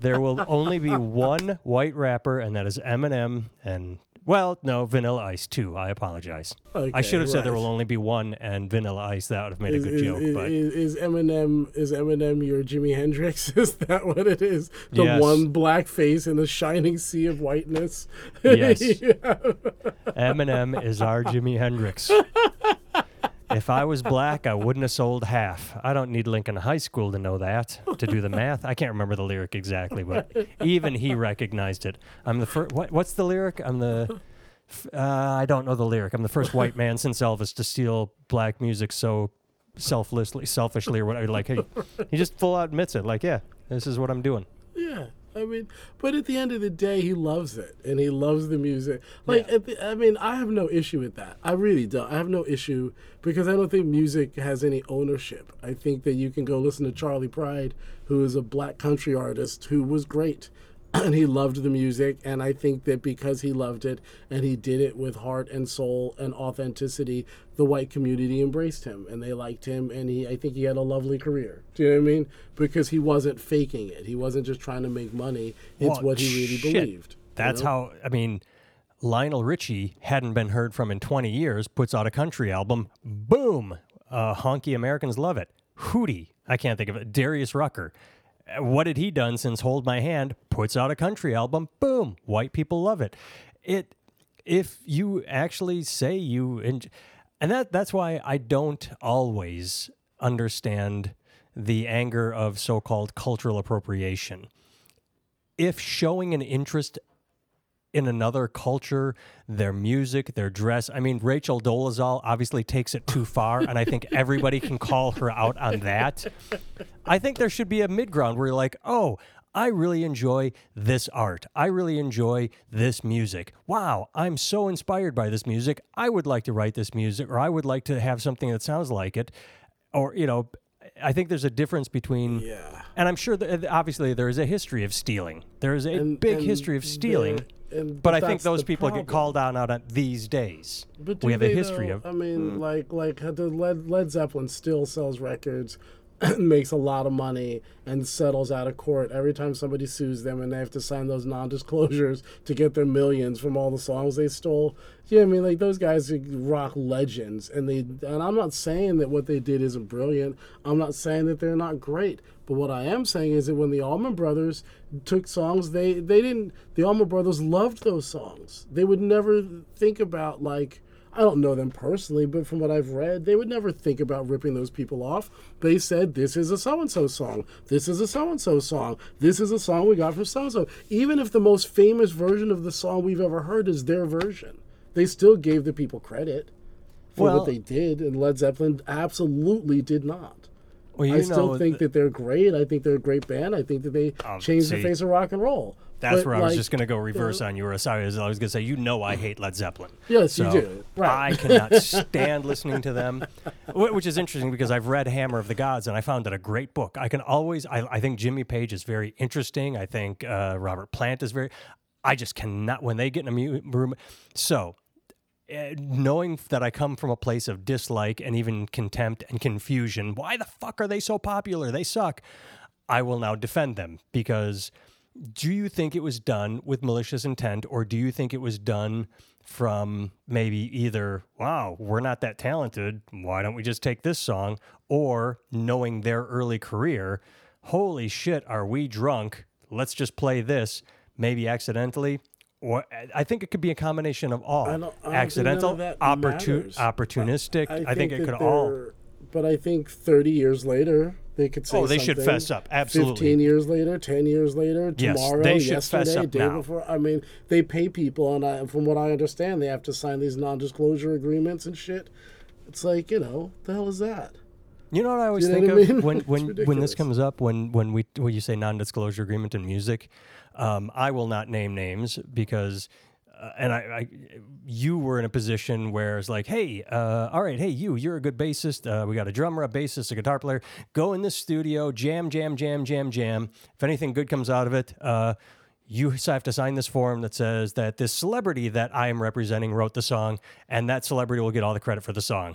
there will only be one white rapper, and that is Eminem. And well, no, Vanilla Ice too. I apologize. I should have said there will only be one, and Vanilla Ice. That would have made a is, good is, joke. is, But is, Eminem is Eminem your Jimi Hendrix? Is that what it is? The Yes. one black face in a shining sea of whiteness. Yes. Eminem is our Jimi Hendrix. If I was black, I wouldn't have sold half. I don't need Lincoln High School to know that, to do the math. I can't remember the lyric exactly, but even he recognized it. I'm the first. What, what's the lyric? I'm the. Uh, I don't know the lyric. I'm the first white man since Elvis to steal black music so selflessly, selfishly, or whatever. Like, he, he just full out admits it. Like, yeah, this is what I'm doing. Yeah, I mean, but at the end of the day, he loves it and he loves the music. Like, Yeah. at the, I mean, I have no issue with that. I really don't. I have no issue because I don't think music has any ownership. I think that you can go listen to Charley Pride, who is a black country artist who was great. And he loved the music, and I think that because he loved it and he did it with heart and soul and authenticity, the white community embraced him and they liked him, and he I think he had a lovely career. Do you know what I mean? Because he wasn't faking it. He wasn't just trying to make money. It's Well, what he really shit. believed. you That's know? how I mean Lionel Richie hadn't been heard from in 20 years, puts out a country album, boom, uh, honky Americans love it. Hootie, I can't think of it. Darius Rucker. What had he done since Hold My Hand? Puts out a country album, boom, white people love it. It if you actually say you enj- and that that's why I don't always understand the anger of so-called cultural appropriation if showing an interest in another culture, their music, their dress. I mean, Rachel Dolezal obviously takes it too far, and I think everybody can call her out on that. I think there should be a mid ground where you're like, oh, I really enjoy this art. I really enjoy this music. Wow, I'm so inspired by this music. I would like to write this music, or I would like to have something that sounds like it. Or, you know, I think there's a difference between Yeah. and I'm sure that obviously there is a history of stealing. There is a And- big and history of stealing. And- but I think those the people get called out on it these days. But we have a history though? of. I mean, mm. like like uh, the Led, Led Zeppelin still sells records, makes a lot of money, and settles out of court every time somebody sues them, and they have to sign those non-disclosures to get their millions from all the songs they stole. Yeah, I mean, like those guys rock legends, and they. And I'm not saying that what they did isn't brilliant. I'm not saying that they're not great. But what I am saying is that when the Allman Brothers took songs, they they didn't. The Allman Brothers loved those songs. They would never think about like. I don't know them personally, but from what I've read, they would never think about ripping those people off. They said, This is a so and so song. This is a so and so song. This is a song we got from so and so. Even if the most famous version of the song we've ever heard is their version, they still gave the people credit for Well- what they did, and Led Zeppelin absolutely did not. well, you I still think that they're great. I think they're a great band. I think that they oh, changed see, the face of rock and roll. That's But, where I was just going to go reverse on you. Or sorry, I was going to say, you know, I hate Led Zeppelin. Yes, you do. Right. I cannot stand listening to them, which is interesting because I've read Hammer of the Gods and I found it a great book. I can always, I, I think Jimmy Page is very interesting. I think uh, Robert Plant is very, I just cannot, when they get in a mu- room. So, uh, knowing that I come from a place of dislike and even contempt and confusion, why the fuck are they so popular? They suck. I will now defend them because do you think it was done with malicious intent or do you think it was done from maybe either, wow, we're not that talented. Why don't we just take this song? Or knowing their early career, holy shit, are we drunk? Let's just play this, maybe accidentally. Or I think it could be a combination of all. I don't- I don't Accidental, opportun- opportunistic. I, think, it could all. But I think 30 years later, they could say Oh, they should fess up. Absolutely. 15 years later, 10 years later, Yes, tomorrow, they should fess yesterday, up day now. before. I mean, they pay people, and I, from what I understand, they have to sign these non-disclosure agreements and shit. It's like, you know, the hell is that? You know what I always You know think I of when when when this comes up when when we when you say non-disclosure agreement in music. Um, I will not name names because uh, and I, I, you were in a position where it's like, hey, uh, all right, hey, you, you're a good bassist. Uh, we got a drummer, a bassist, a guitar player. Go in this studio, jam, jam, jam, jam, jam. If anything good comes out of it, uh, you have to sign this form that says that this celebrity that I am representing wrote the song, and that celebrity will get all the credit for the song.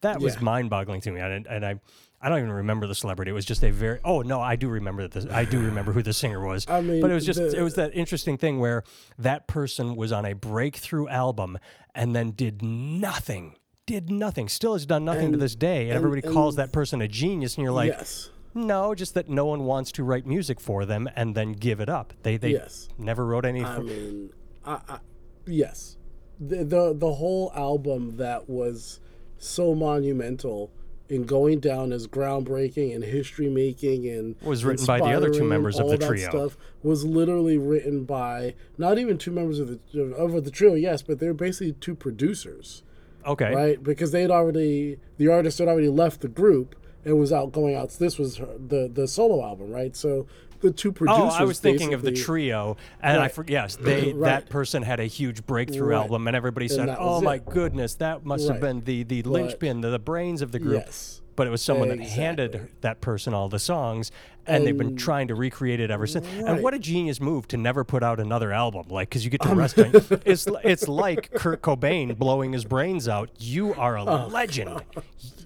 That was Yeah. mind-boggling to me, and, and I. I don't even remember the celebrity. It was just a very. Oh no, I do remember that this. I do remember who the singer was. I mean, but it was just. the- it was that interesting thing where that person was on a breakthrough album and then did nothing. Did nothing. Still has done nothing to this day, and, and- everybody calls that person a genius, and you're like, yes. no, just that no one wants to write music for them and then give it up. They they Yes. never wrote anything. I mean, I, I, yes, the, the the whole album that was so monumental in going down as groundbreaking and history making and Was written by the other two members of the that trio. Stuff was literally written by not even two members of the of the trio, yes, but they're basically two producers, okay. right? Because they had already the artist had already left the group and was out going out. This was her, the the solo album, right? So the two producers. Oh, I was thinking of the trio, and I Right. for, yes, they Right. that person had a huge breakthrough Right. album, and everybody said, that "Oh was my it. goodness, that must have been the the linchpin, the, the brains of the group." Yes. But it was someone that handed that person all the songs, and, they've been trying to recreate it ever since. And what a genius move to never put out another album, like because you get to rest. on, it's it's like Kurt Cobain blowing his brains out. You are a Oh, legend.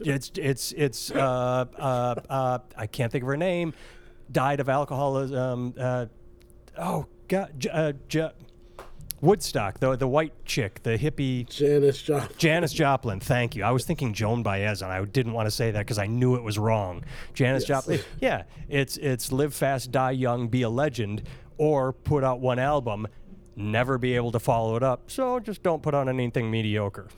It's it's it's uh, uh, uh, I can't think of her name. Died of alcoholism. Uh, oh God, J- uh, J- Woodstock, the the white chick, the hippie. Janis Joplin. Joplin, thank you. I was thinking Joan Baez, and I didn't want to say that because I knew it was wrong. Janis Yes. Joplin, yeah, it's it's live fast, die young, be a legend, or put out one album, never be able to follow it up. So just don't put on anything mediocre.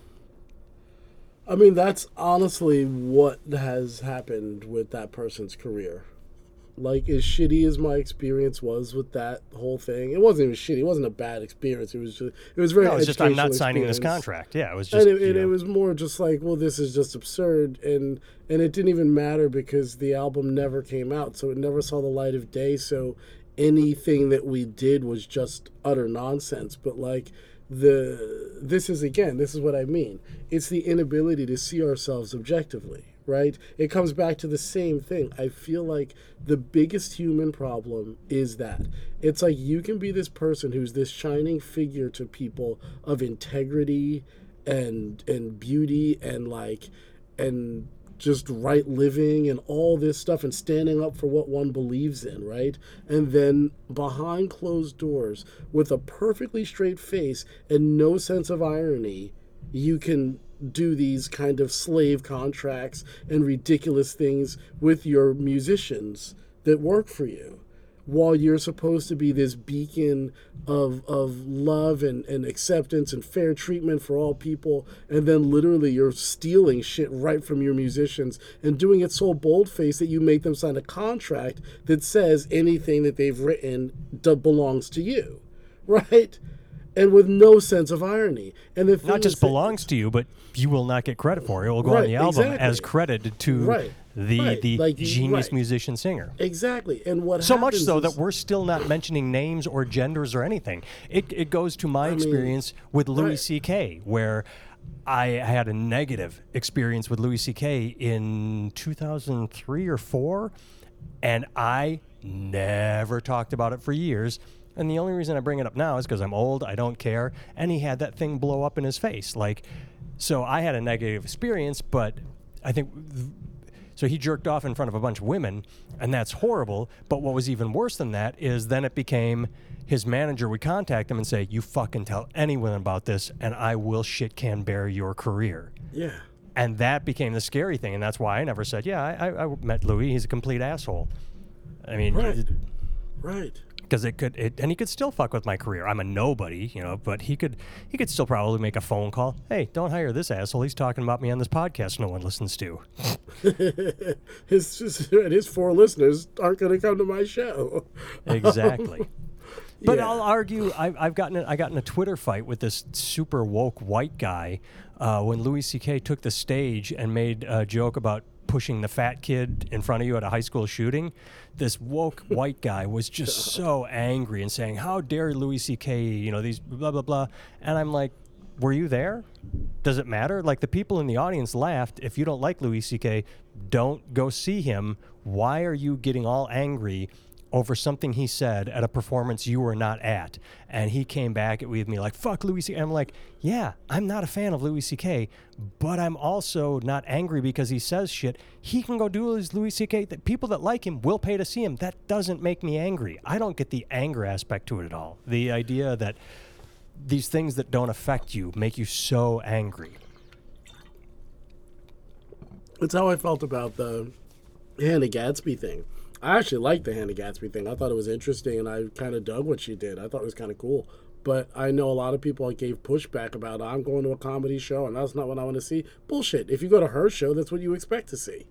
I mean, that's honestly what has happened with that person's career. Like, as shitty as my experience was with that whole thing, it wasn't even shitty. It wasn't a bad experience. It was just, it was very. No, it's just I'm not signing this contract. Yeah, it was just. and it, and it was more just like, well, this is just absurd, and and it didn't even matter because the album never came out, so it never saw the light of day. So anything that we did was just utter nonsense. But like the this is again, this is what I mean. It's the inability to see ourselves objectively. Right? It comes back to the same thing. I feel like the biggest human problem is that it's like you can be this person who's this shining figure to people of integrity and and beauty and like and just right living and all this stuff and standing up for what one believes in, right? And then behind closed doors with a perfectly straight face and no sense of irony, you can do these kind of slave contracts and ridiculous things with your musicians that work for you while you're supposed to be this beacon of of love and, and acceptance and fair treatment for all people and then literally you're stealing shit right from your musicians and doing it so bold faced that you make them sign a contract that says anything that they've written belongs to you right and with no sense of irony and the not just belongs to you, but you will not get credit for it. It will go on the album as exactly. credited to Right, the right, the like genius right. musician singer. exactly and what So much so is- that we're still not mentioning names or genders or anything. It, it goes to my mean, experience with Louis right. C.K., where I had a negative experience with Louis C.K. in 2003 or 4, and I never talked about it for years. And the only reason I bring it up now is because I'm old, I don't care, and he had that thing blow up in his face. Like, so I had a negative experience, but I think so he jerked off in front of a bunch of women, and that's horrible. But what was even worse than that is then it became his manager would contact him and say, "You fucking tell anyone about this, and I will shit can bear your career." yeah And that became the scary thing, and that's why I never said, "Yeah, I, I, I met Louis. He's a complete asshole." I mean, Right. right because it could, it, and he could still fuck with my career. I'm a nobody, you know, but he could, he could still probably make a phone call. Hey, don't hire this asshole. He's talking about me on this podcast no one listens to. his and his four listeners aren't going to come to my show. Exactly. But Yeah. I'll argue. I've, I've gotten in, I got in a Twitter fight with this super woke white guy uh, when Louis C.K. took the stage and made a joke about pushing the fat kid in front of you at a high school shooting. This woke white guy was just so angry and saying, "How dare Louis C.K. You know these blah blah blah," and I'm like. Were you there? Does it matter? Like the people in the audience laughed. If you don't like Louis C.K., don't go see him. Why are you getting all angry over something he said at a performance you were not at. And he came back with me like, fuck Louis C.K. I'm like, yeah, I'm not a fan of Louis C.K., but I'm also not angry because he says shit. He can go do his Louis C.K. That people that like him will pay to see him. That doesn't make me angry. I don't get the anger aspect to it at all. The idea that these things that don't affect you make you so angry. It's how I felt about the Hannah Gadsby thing. I actually liked the Hannah Gadsby thing. I thought it was interesting, and I kind of dug what she did. I thought it was kind of cool. But I know a lot of people gave pushback about I'm going to a comedy show, and that's not what I want to see. Bullshit. If you go to her show, that's what you expect to see.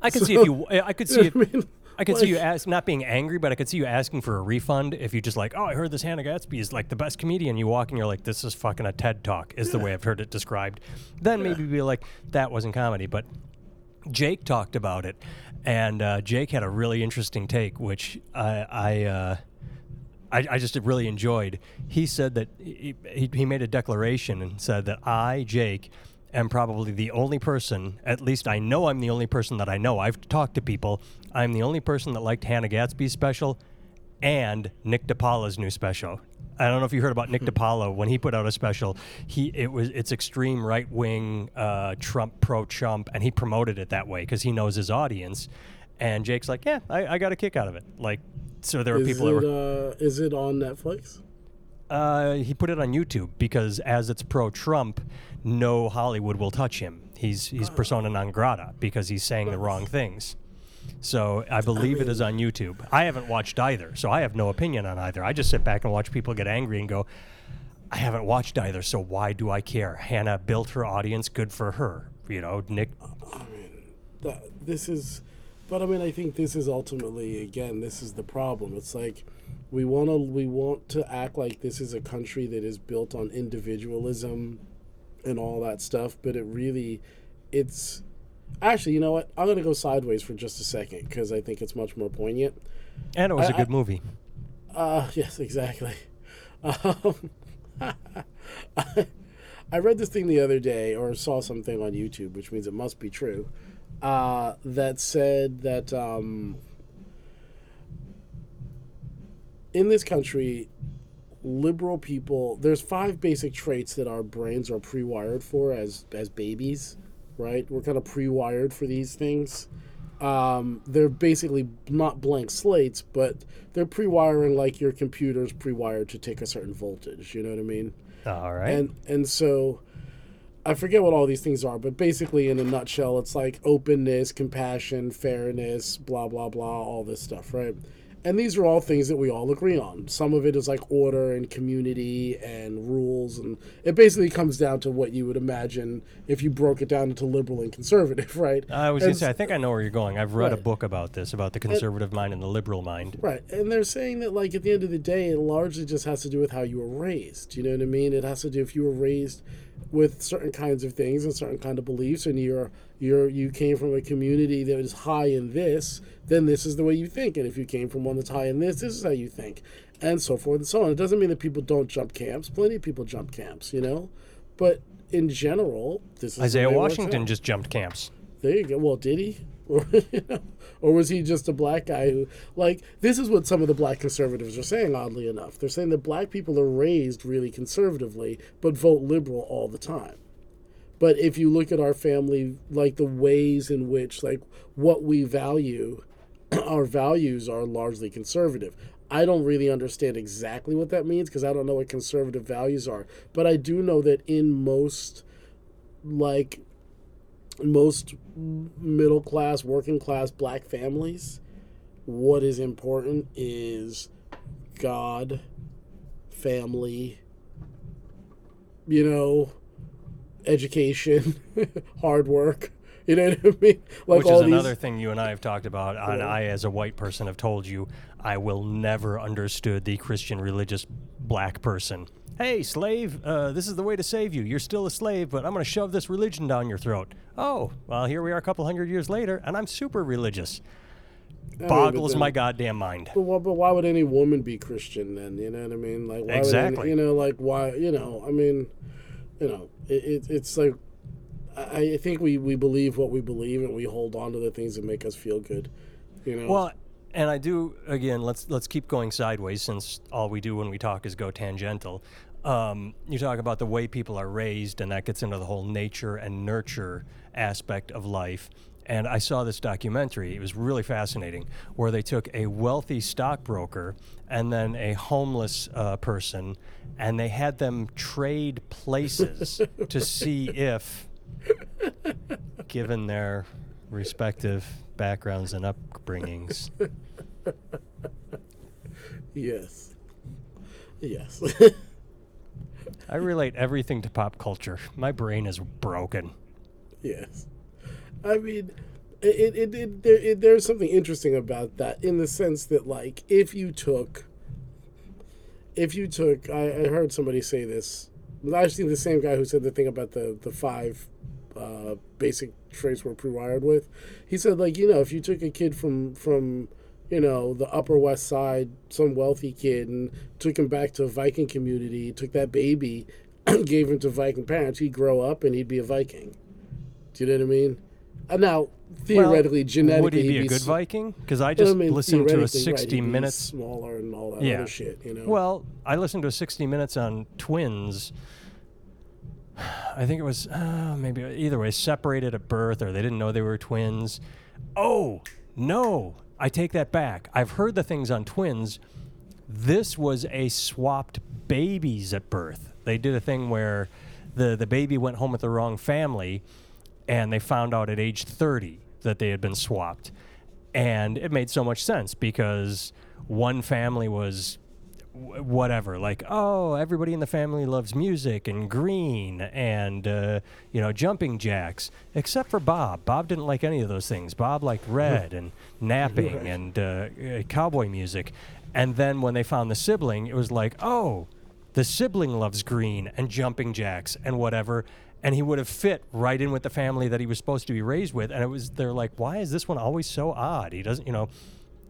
I could so, see if you. I could see. If, I, mean, I could like, see you ask, not being angry, but I could see you asking for a refund if you just like, oh, I heard this Hannah Gadsby is like the best comedian. You walk and you're like, this is fucking a TED talk, is yeah. the way I've heard it described. Then yeah. maybe be like, that wasn't comedy. But Jake talked about it, and uh, Jake had a really interesting take, which I I, uh, I, I just really enjoyed. He said that he, he made a declaration and said that I Jake am probably the only person, at least I know I'm the only person that I know. I've talked to people. I'm the only person that liked Hannah Gadsby's special and Nick DiPaolo's new special. I don't know if you heard about Nick hmm. DiPaolo when he put out a special. He it was it's extreme right wing uh, Trump pro Trump, and he promoted it that way because he knows his audience. And Jake's like, yeah, I, I got a kick out of it. Like, so there were is people it, that were. Uh, is it on Netflix? Uh, he put it on YouTube because as it's pro Trump, no Hollywood will touch him. He's he's ah. persona non grata because he's saying the wrong things. So I believe it is on YouTube. I haven't watched either, so I have no opinion on either. I just sit back and watch people get angry and go, I haven't watched either, so why do I care? Hannah built her audience, good for her. You know, Nick. I mean, that, this is, but I mean, I think this is ultimately, again, this is the problem. It's like we want to we want to act like this is a country that is built on individualism and all that stuff, but it really, it's Actually, you know what? I'm going to go sideways for just a second because I think it's much more poignant. And it was I, a good I, movie. Uh, yes, exactly. Um, I, I read this thing the other day, or saw something on YouTube, which means it must be true, uh, that said that um, in this country, liberal people, there's five basic traits that our brains are pre-wired for as as babies right? We're kind of pre-wired for these things. Um, they're basically not blank slates, but they're pre-wiring like your computer's pre-wired to take a certain voltage. You know what I mean? All right. And and so I forget what all these things are, but basically, in a nutshell, it's like openness, compassion, fairness, blah blah blah, all this stuff, right? And these are all things that we all agree on. Some of it is like order and community and rules. And it basically comes down to what you would imagine if you broke it down into liberal and conservative, right? I was going to say, I think I know where you're going. I've read right. a book about this, about the conservative and, mind and the liberal mind. Right. And they're saying that, like, at the end of the day, it largely just has to do with how you were raised. You know what I mean? It has to do if you were raised with certain kinds of things and certain kind of beliefs and you're you're you came from a community that is high in this then this is the way you think. And if you came from one that's high in this this is how you think. And so forth and so on. It doesn't mean that people don't jump camps. Plenty of people jump camps you know? But in general this is isaiah washington just jumped camps. There you go. Well did he? Or, you know, or was he just a black guy who like this is what some of the black conservatives are saying oddly enough. They're saying that black people are raised really conservatively but vote liberal all the time but if you look at our family like the ways in which like what we value our values are largely conservative I don't really understand exactly what that means because I don't know what conservative values are. But I do know that in most, like, most middle class, working class black families, what is important is God, family, you know, education, hard work. You know what I mean? Like Which is another these... thing you and I have talked about. Yeah. And I, as a white person, have told you I will never understood the Christian religious black person Hey, slave, uh, this is the way to save you. You're still a slave, but I'm going to shove this religion down your throat. Oh, well, here we are a couple hundred years later, and I'm super religious. I mean, Boggles then- my goddamn mind. But, why- but why would any woman be Christian then? You know what I mean? Like why Exactly. any, you know, like why? You know, I mean, you know, it, it, it's like I, I think we we believe what we believe and we hold on to the things that make us feel good. You know. Well, and I do again. Let's let's keep going sideways since all we do when we talk is go tangential. Um, you talk about the way people are raised, and that gets into the whole nature and nurture aspect of life. And I saw this documentary. It was really fascinating, where they took a wealthy stockbroker and then a homeless uh, person, and they had them trade places to see if, given their respective backgrounds and upbringings, yes. Yes. I relate everything to pop culture. My brain is broken. Yes. I mean, it, it, it, there, it, there's something interesting about that in the sense that, like, if you took, if you took, I, I heard somebody say this, actually the same guy who said the thing about the, the five uh, basic traits we're pre-wired with. He said, like, you know, if you took a kid from, from, you know, the Upper West Side, some wealthy kid, and took him back to a Viking community, took that baby, gave him to Viking parents, he'd grow up and he'd be a Viking. Do you know what I mean? Uh, now, theoretically, Well, genetically, would he be a good Viking? Because I I just mean, listened to a theoretically, right, 60 minutes. smaller and all that Yeah. other shit. You know. Well, I listened to a 60 minutes on twins. I think it was uh, maybe either way, separated at birth or they didn't know they were twins. Oh, no. I take that back. I've heard the things on twins. This was a swapped babies at birth. They did a thing where the, the baby went home with the wrong family and they found out at age 30 that they had been swapped. And it made so much sense because one family was wh- whatever like oh everybody in the family loves music and green and uh, you know jumping jacks except for bob. Bob didn't like any of those things. Bob liked red and napping and uh, uh, cowboy music. And then when they found the sibling it was like oh the sibling loves green and jumping jacks and whatever and he would have fit right in with the family that he was supposed to be raised with and it was they're like why is this one always so odd he doesn't you know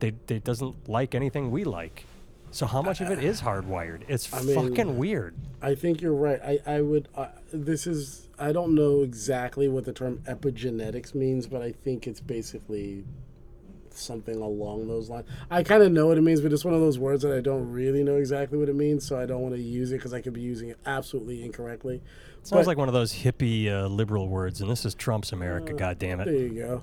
they, they doesn't like anything we like so how much of it is hardwired? It's I mean- fucking weird. I think you're right. I, I would. Uh, this is. I don't know exactly what the term epigenetics means, but I think it's basically something along those lines. I kind of know what it means, but it's one of those words that I don't really know exactly what it means, so I don't want to use it because I could be using it absolutely incorrectly. Sounds But- like one of those hippie uh, liberal words, and this is Trump's America. God damn it! There you go.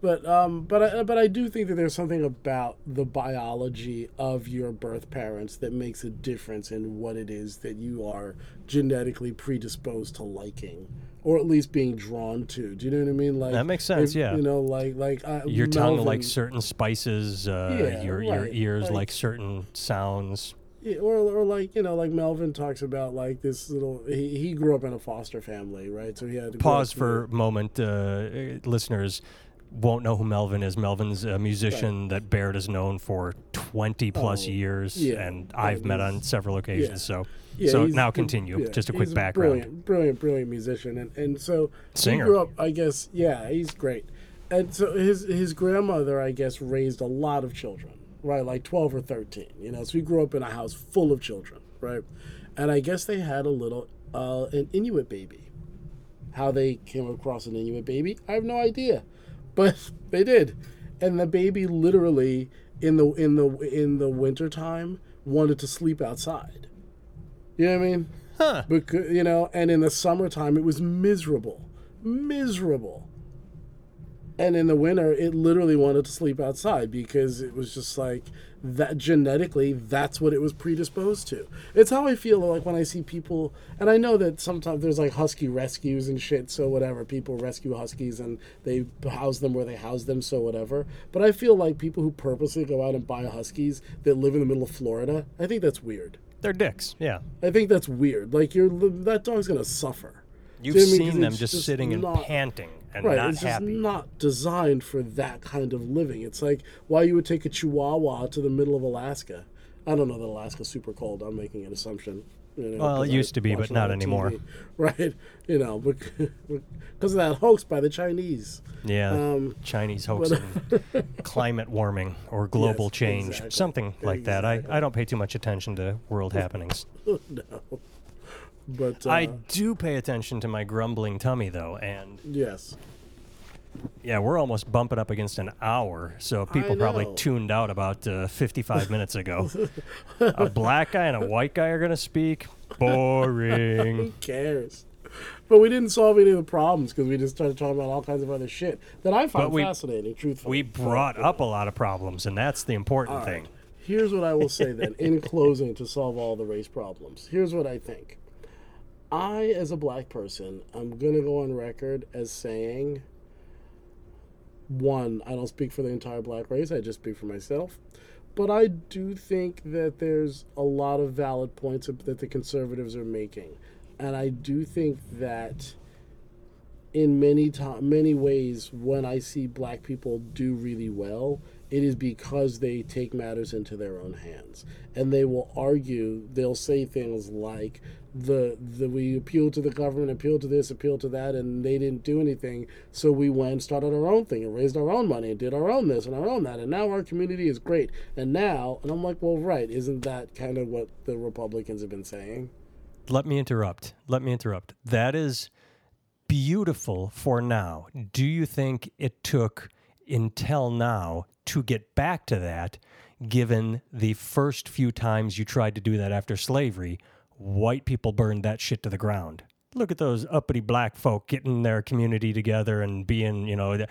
But um, but I, but I do think that there's something about the biology of your birth parents that makes a difference in what it is that you are genetically predisposed to liking, or at least being drawn to. Do you know what I mean? Like That makes sense, if- yeah. You know, like like uh, Your tongue likes certain spices. Uh, Yeah, your your ears like- like certain sounds. Yeah, or, or like you know like Melvin talks about like this little he, he grew up in a foster family right so he had to Pause for a moment, uh, listeners. Won't know who Melvin is. Melvin's a musician that Baird has known for 20 plus Oh, years, yeah, and I've met on several occasions. yeah. So, Yeah, so now continue. Just a quick background. Brilliant, brilliant, brilliant musician, and and so Singer. He grew up, I guess. Yeah, he's great. And so his his grandmother, I guess, raised a lot of children, right? Like twelve or thirteen. You know, so he grew up in a house full of children, right? And I guess they had a little uh, an Inuit baby. How they came across an Inuit baby, I have no idea, but they did. And the baby literally in the in the in the wintertime wanted to sleep outside. You know what I mean? Huh. Because you know, and in the summertime it was miserable, miserable. And in the winter, it literally wanted to sleep outside because it was just like that genetically, that's what it was predisposed to. It's how I feel like when I see people, and I know that sometimes there's like husky rescues and shit, so whatever. People rescue huskies and they house them where they house them, so whatever. But I feel like people who purposely go out and buy huskies that live in the middle of Florida, I think that's weird. They're dicks. Yeah. I think that's weird. Like you're that dog's gonna suffer. You've Do you know what I mean? them just, just sitting and not- panting and Right, not it's just happy. not designed for that kind of living. It's like why you would take a Chihuahua to the middle of Alaska. I don't know that Alaska's super cold. I'm making an assumption. You Well, it 'cause I used to be, but not anymore. TV, Right. You know, because of that hoax by the Chinese. Yeah, Um, Chinese hoaxing, climate warming, or global Yes, change, exactly. something like that. I, I don't pay too much attention to world happenings. no. But uh, I do pay attention to my grumbling tummy, though, and yes. yeah, we're almost bumping up against an hour, so people probably tuned out about uh, 55 minutes ago. a black guy and a white guy are going to speak? Boring. Who cares? But we didn't solve any of the problems because we just started talking about all kinds of other shit that I find we- fascinating. Truthfully, We brought up a lot of problems, and that's the important thing. Here's what I will say then, in closing, to solve all the race problems. Here's what I think. I, as a black person, I'm going to go on record as saying one, I don't speak for the entire black race, I just speak for myself. But I do think that there's a lot of valid points that the conservatives are making. And I do think that in many to- many ways when I see black people do really well, it is because they take matters into their own hands. And they will argue, they'll say things like the the we appeal to the government, appeal to this, appeal to that, and they didn't do anything. So we went and started our own thing and raised our own money and did our own this and our own that. And now our community is great. And now and I'm like, well right, isn't that kind of what the Republicans have been saying? Let me interrupt. Let me interrupt. That is beautiful for now. Do you think it took until now to get back to that, given the first few times you tried to do that after slavery, white people burned that shit to the ground? Look at those uppity black folk getting their community together and being, you know,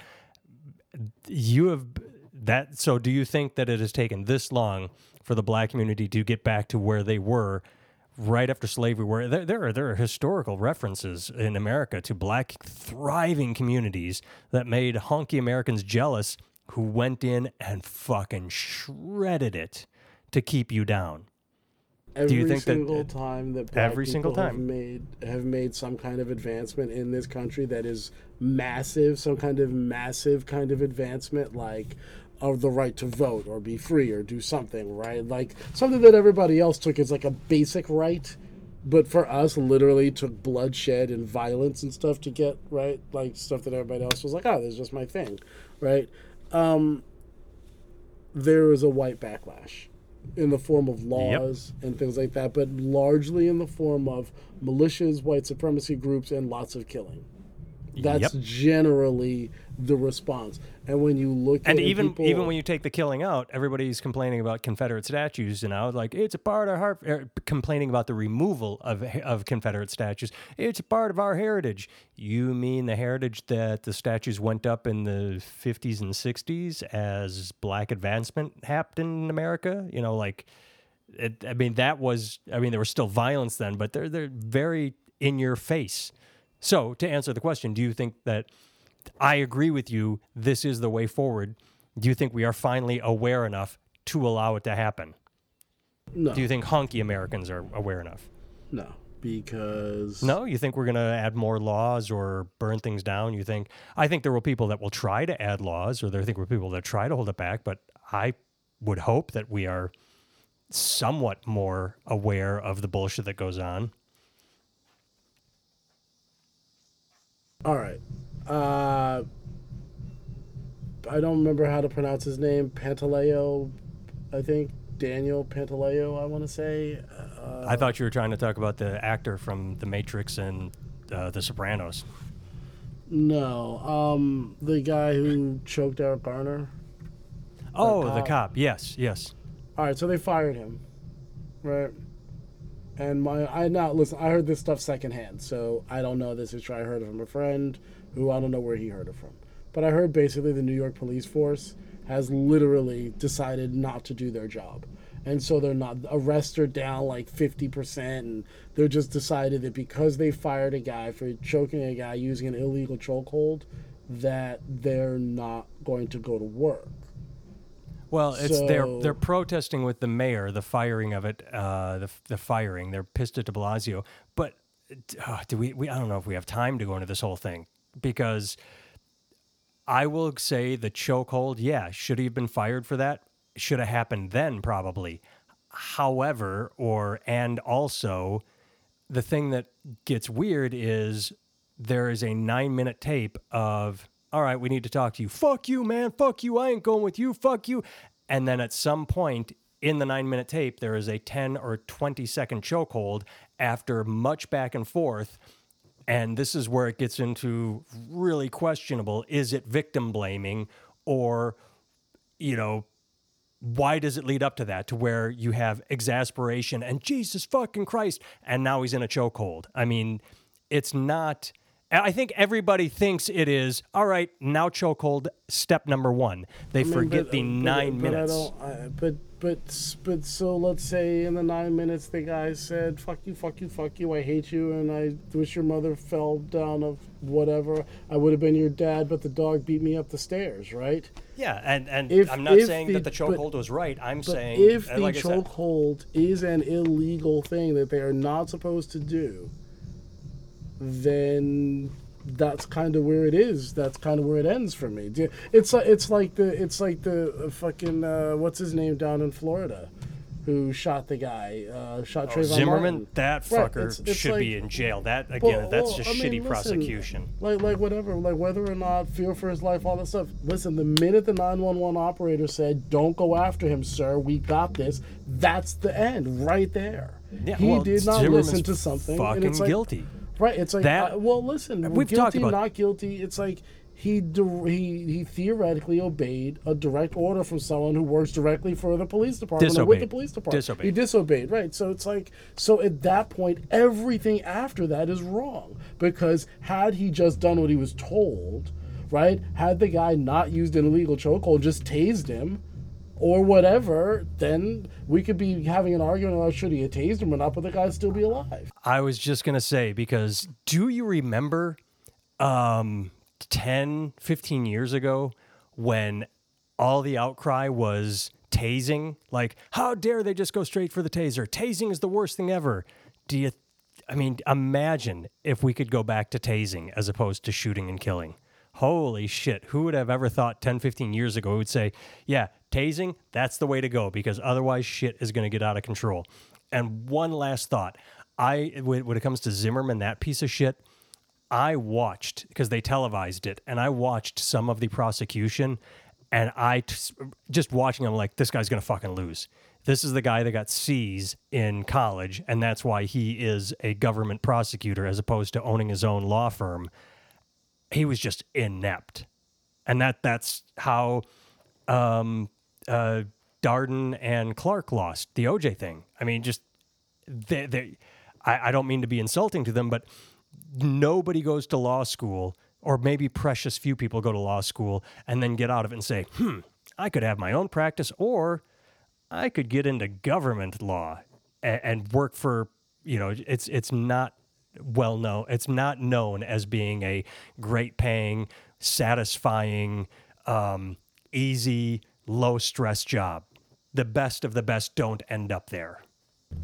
you have that. So, do you think that it has taken this long for the black community to get back to where they were right after slavery? Where there, there are there are historical references in America to black thriving communities that made honky Americans jealous, who went in and fucking shredded it to keep you down. Every you think that- time that Every single people have time. made have made some kind of advancement in this country that is massive, some kind of massive kind of advancement, like of the right to vote or be free or do something, right? Like something that everybody else took as like a basic right, but for us, literally took bloodshed and violence and stuff to get right, like stuff that everybody else was like, oh, this is just my thing, right? Um, there is a white backlash in the form of laws and things like that, but largely in the form of militias, white supremacy groups, and lots of killing. That's Yep. generally the response. And when you look And at even people, even when you take the killing out, everybody's complaining about Confederate statues now. Like it's a part of our er, complaining about the removal of of Confederate statues. It's a part of our heritage. You mean the heritage that the statues went up in the fifties and sixties as black advancement happened in America? You know, like it, I mean that was I mean there was still violence then, but they're they're very in your face. So to answer the question, do you think that I agree with you. This is the way forward. Do you think we are finally aware enough to allow it to happen? no, Do you think honky Americans are aware enough? no, because No, you think we're going to add more laws or burn things down? You think I think there will people that will try to add laws, or there think will people that try to hold it back. But I would hope that we are somewhat more aware of the bullshit that goes on. All right. Uh, I don't remember how to pronounce his name. Pantaleo, I think. Daniel Pantaleo, I want to say. Uh, I thought you were trying to talk about the actor from The Matrix and uh, The Sopranos. no. Um, the guy who choked Eric Garner. Oh, the cop. cop. Yes, yes. All right, so they fired him, right? And my, I now listen. I heard this stuff secondhand, so I don't know this is true. I heard it from a friend who I don't know where he heard it from, but I heard basically the New York police force has literally decided not to do their job, and so they're not arrests are down like fifty percent, and they're just decided that because they fired a guy for choking a guy using an illegal chokehold, that they're not going to go to work. Well, it's they're they're protesting with the mayor, the firing of it, uh, the the firing. They're pissed at De Blasio, but uh, do we, we? I don't know if we have time to go into this whole thing because I will say the chokehold. Yeah, should he have been fired for that? Should have happened then, probably. However, or and also, the thing that gets weird is there is a nine minute tape of, all right, we need to talk to you. Fuck you, man. Fuck you. I ain't going with you. Fuck you. And then at some point in the nine minute tape, there is a 10 or 20 second chokehold after much back and forth. And this is where it gets into really questionable. Is it victim blaming or, you know, why does it lead up to that to where you have exasperation and Jesus fucking Christ and now he's in a chokehold? I mean, it's not I think everybody thinks it is all right. Now chokehold step number one. They I mean, forget but- the uh, but- nine but minutes. I I, but but but so let's say in the nine minutes the guy said "fuck you, fuck you, fuck you," I hate you, and I wish your mother fell down of whatever. I would have been your dad, but the dog beat me up the stairs, right? Yeah, and and If- I'm not saying the- that the chokehold was right. I'm saying if uh, the like chokehold is an illegal thing that they are not supposed to do, then that's kind of where it is. That's kind of where it ends for me. It's like it's like the it's like the fucking uh, what's his name down in Florida, who shot the guy, uh, shot oh, Trayvon Zimmerman, Martin. that Right, fucker it's- it's should like- be in jail. That again, Well, that's well, just I mean, shitty listen, prosecution. Like, like whatever, like whether or not fear for his life, all that stuff. Listen, the minute the nine one one operator said, "Don't go after him, sir. We got this," that's the end, right there. Yeah, he well, did not Zimmerman's listen to something, and Fucking it's like, guilty. Right? It's like, That- uh, well, listen, We've guilty, talked about- not guilty. It's like. He, he he theoretically obeyed a direct order from someone who works directly for the police department or with the Disobeyed. police department. Disobeyed. He disobeyed, right? So it's like, so at that point, everything after that is wrong because had he just done what he was told, right? Had the guy not used an illegal chokehold, just tased him, or whatever, then we could be having an argument about should he have tased him or not, but the guy'd still be alive. I was just to say, because do you remember um, 10, 15 years ago when all the outcry was tasing? Like, how dare they just go straight for the taser? Tasing is the worst thing ever. Do you, I mean, imagine if we could go back to tasing as opposed to shooting and killing. Holy shit. Who would have ever thought 10, 15 years ago would say, yeah, tasing, that's the way to go because otherwise shit is going to get out of control. And one last thought. I when it comes to Zimmerman, that piece of shit, I watched because they televised it, and I watched some of the prosecution, and I t- just watching. I'm like, this guy's gonna fucking lose. This is the guy that got C's in college, and that's why he is a government prosecutor as opposed to owning his own law firm. He was just inept, and that that's how um, uh, Darden and Clark lost the OJ thing. I mean, just they, they I, I don't mean to be insulting to them, but nobody goes to law school, or maybe precious few people go to law school and then get out of it and say, hmm, I could have my own practice, or I could get into government law and, and work for, you know, it's it's not well known. It's not known as being a great paying, satisfying, um, easy, low stress job. The best of the best don't end up there.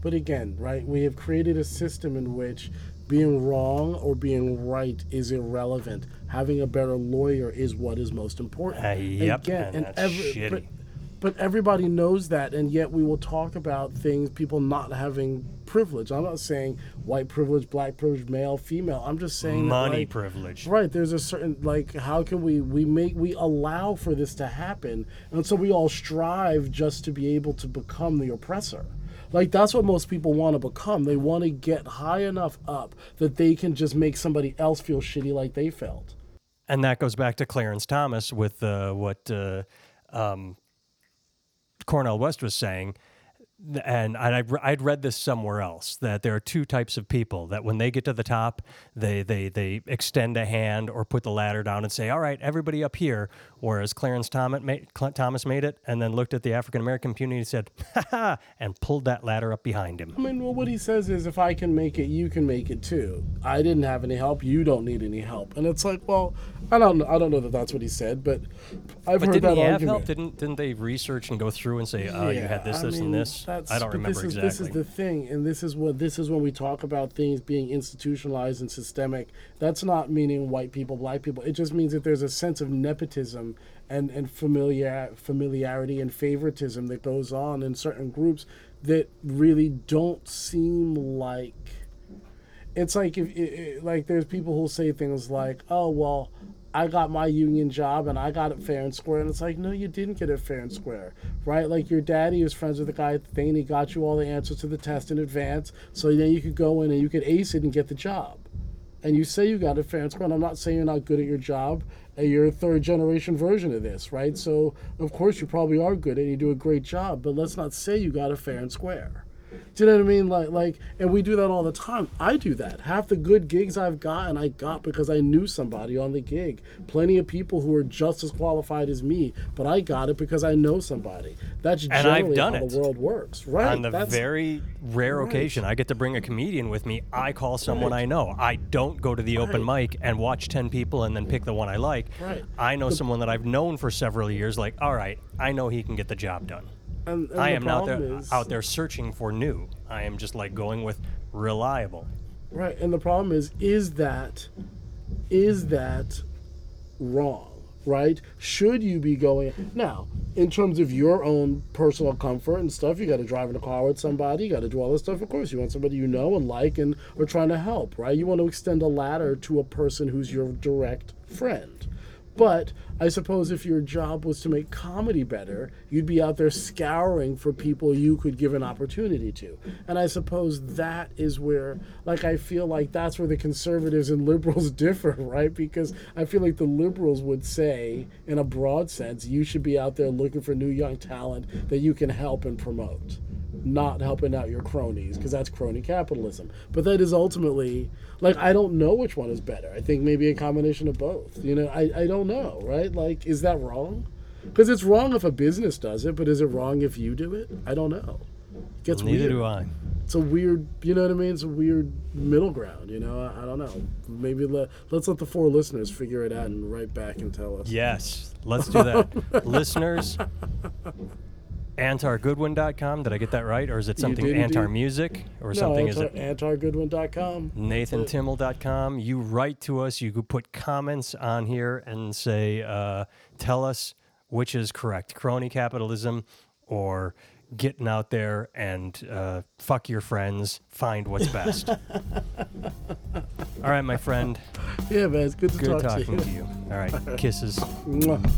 But again, right, we have created a system in which being wrong or being right is irrelevant. Having a better lawyer is what is most important. Uh, yep, Again, and that's shitty. But, everybody knows that, and yet we will talk about things, people not having privilege. I'm not saying white privilege, black privilege, male, female. I'm just saying that, Money like, privilege. Right. There's a certain like how can we we make we allow for this to happen, and so we all strive just to be able to become the oppressor. Like that's what most people want to become. They want to get high enough up that they can just make somebody else feel shitty like they felt. And that goes back to Clarence Thomas with uh, what uh, um, Cornel West was saying. And I'd, I'd read this somewhere else that there are two types of people that when they get to the top, they, they, they extend a hand or put the ladder down and say, All right, everybody up here. Whereas Clarence Thomas made, Cl- Thomas made it and then looked at the African American community and said, Ha ha, and pulled that ladder up behind him. I mean, well, what he says is, if I can make it, you can make it too. I didn't have any help. You don't need any help. And it's like, well, I don't, know, I don't know that that's what he said, but I've But heard didn't that he argument. help? Didn't didn't they research and go through and say, "Oh, you had this, I this, and this"? That's- I don't but remember this is, exactly. This is the thing, and this is what this is when we talk about things being institutionalized and systemic. That's not meaning white people, black people. It just means that there's a sense of nepotism and and familiar familiarity and favoritism that goes on in certain groups that really don't seem like it's like if it, it- like there's people who say things like, "Oh well, I got my union job and I got it fair and square," and it's like, no, you didn't get it fair and square, right? Like your daddy was friends with the guy at the thing, and he got you all the answers to the test in advance, so then you could go in and you could ace it and get the job. And you say you got it fair and square, and I'm not saying you're not good at your job. and You're a third generation version of this, right? So of course you probably are good and you do a great job, but let's not say you got it fair and square. Do you know what I mean? Like, like, and we do that all the time. I do that. Half the good gigs I've gotten, I got because I knew somebody on the gig. Plenty of people who are just as qualified as me, but I got it because I know somebody. That's I've generally done how it. the world works, right? on the That's, very rare Right. occasion I get to bring a comedian with me, I call someone Right. I know. I don't go to the open mic and watch 10 people and then pick the one I like. Right. I know someone that I've known for several years, like, all right, I know he can get the job done. And, and I am not there, is- out there searching for new. I am just like going with reliable. Right, and the problem is, is that, is that wrong? Right? Should you be going now in terms of your own personal comfort and stuff? You got to drive in a car with somebody. You got to do all this stuff. Of course, you want somebody you know and like, and are trying to help. Right? You want to extend a ladder to a person who's your direct friend. But I suppose if your job was to make comedy better, you'd be out there scouring for people you could give an opportunity to. And I suppose that is where, like, I feel like that's where the conservatives and liberals differ, right? Because I feel like the liberals would say, in a broad sense, you should be out there looking for new young talent that you can help and promote not helping out your cronies because that's crony capitalism. But that is ultimately like I don't know which one is better. I think maybe a combination of both. You know, I, I don't know, right? Like, is that wrong? Because it's wrong if a business does it, but is it wrong if you do it? I don't know. It gets Neither weird. do I. It's a weird, you know what I mean? It's a weird middle ground. You know, I, I don't know. Maybe let, let's let the four listeners figure it out and write back and tell us. Yes, let's do that. Listeners, antargoodwin.com. Did I get that right? Or is it something. Antar Music? Or No, something? Is it antargoodwin.com. nathantimmel.com? You write to us. You could put comments on here and say, uh, tell us which is correct crony capitalism or getting out there and uh, fuck your friends, find what's best. All right, my friend. Yeah, man, it's good to Good talk to talking you. to you. All right, kisses. Mwah.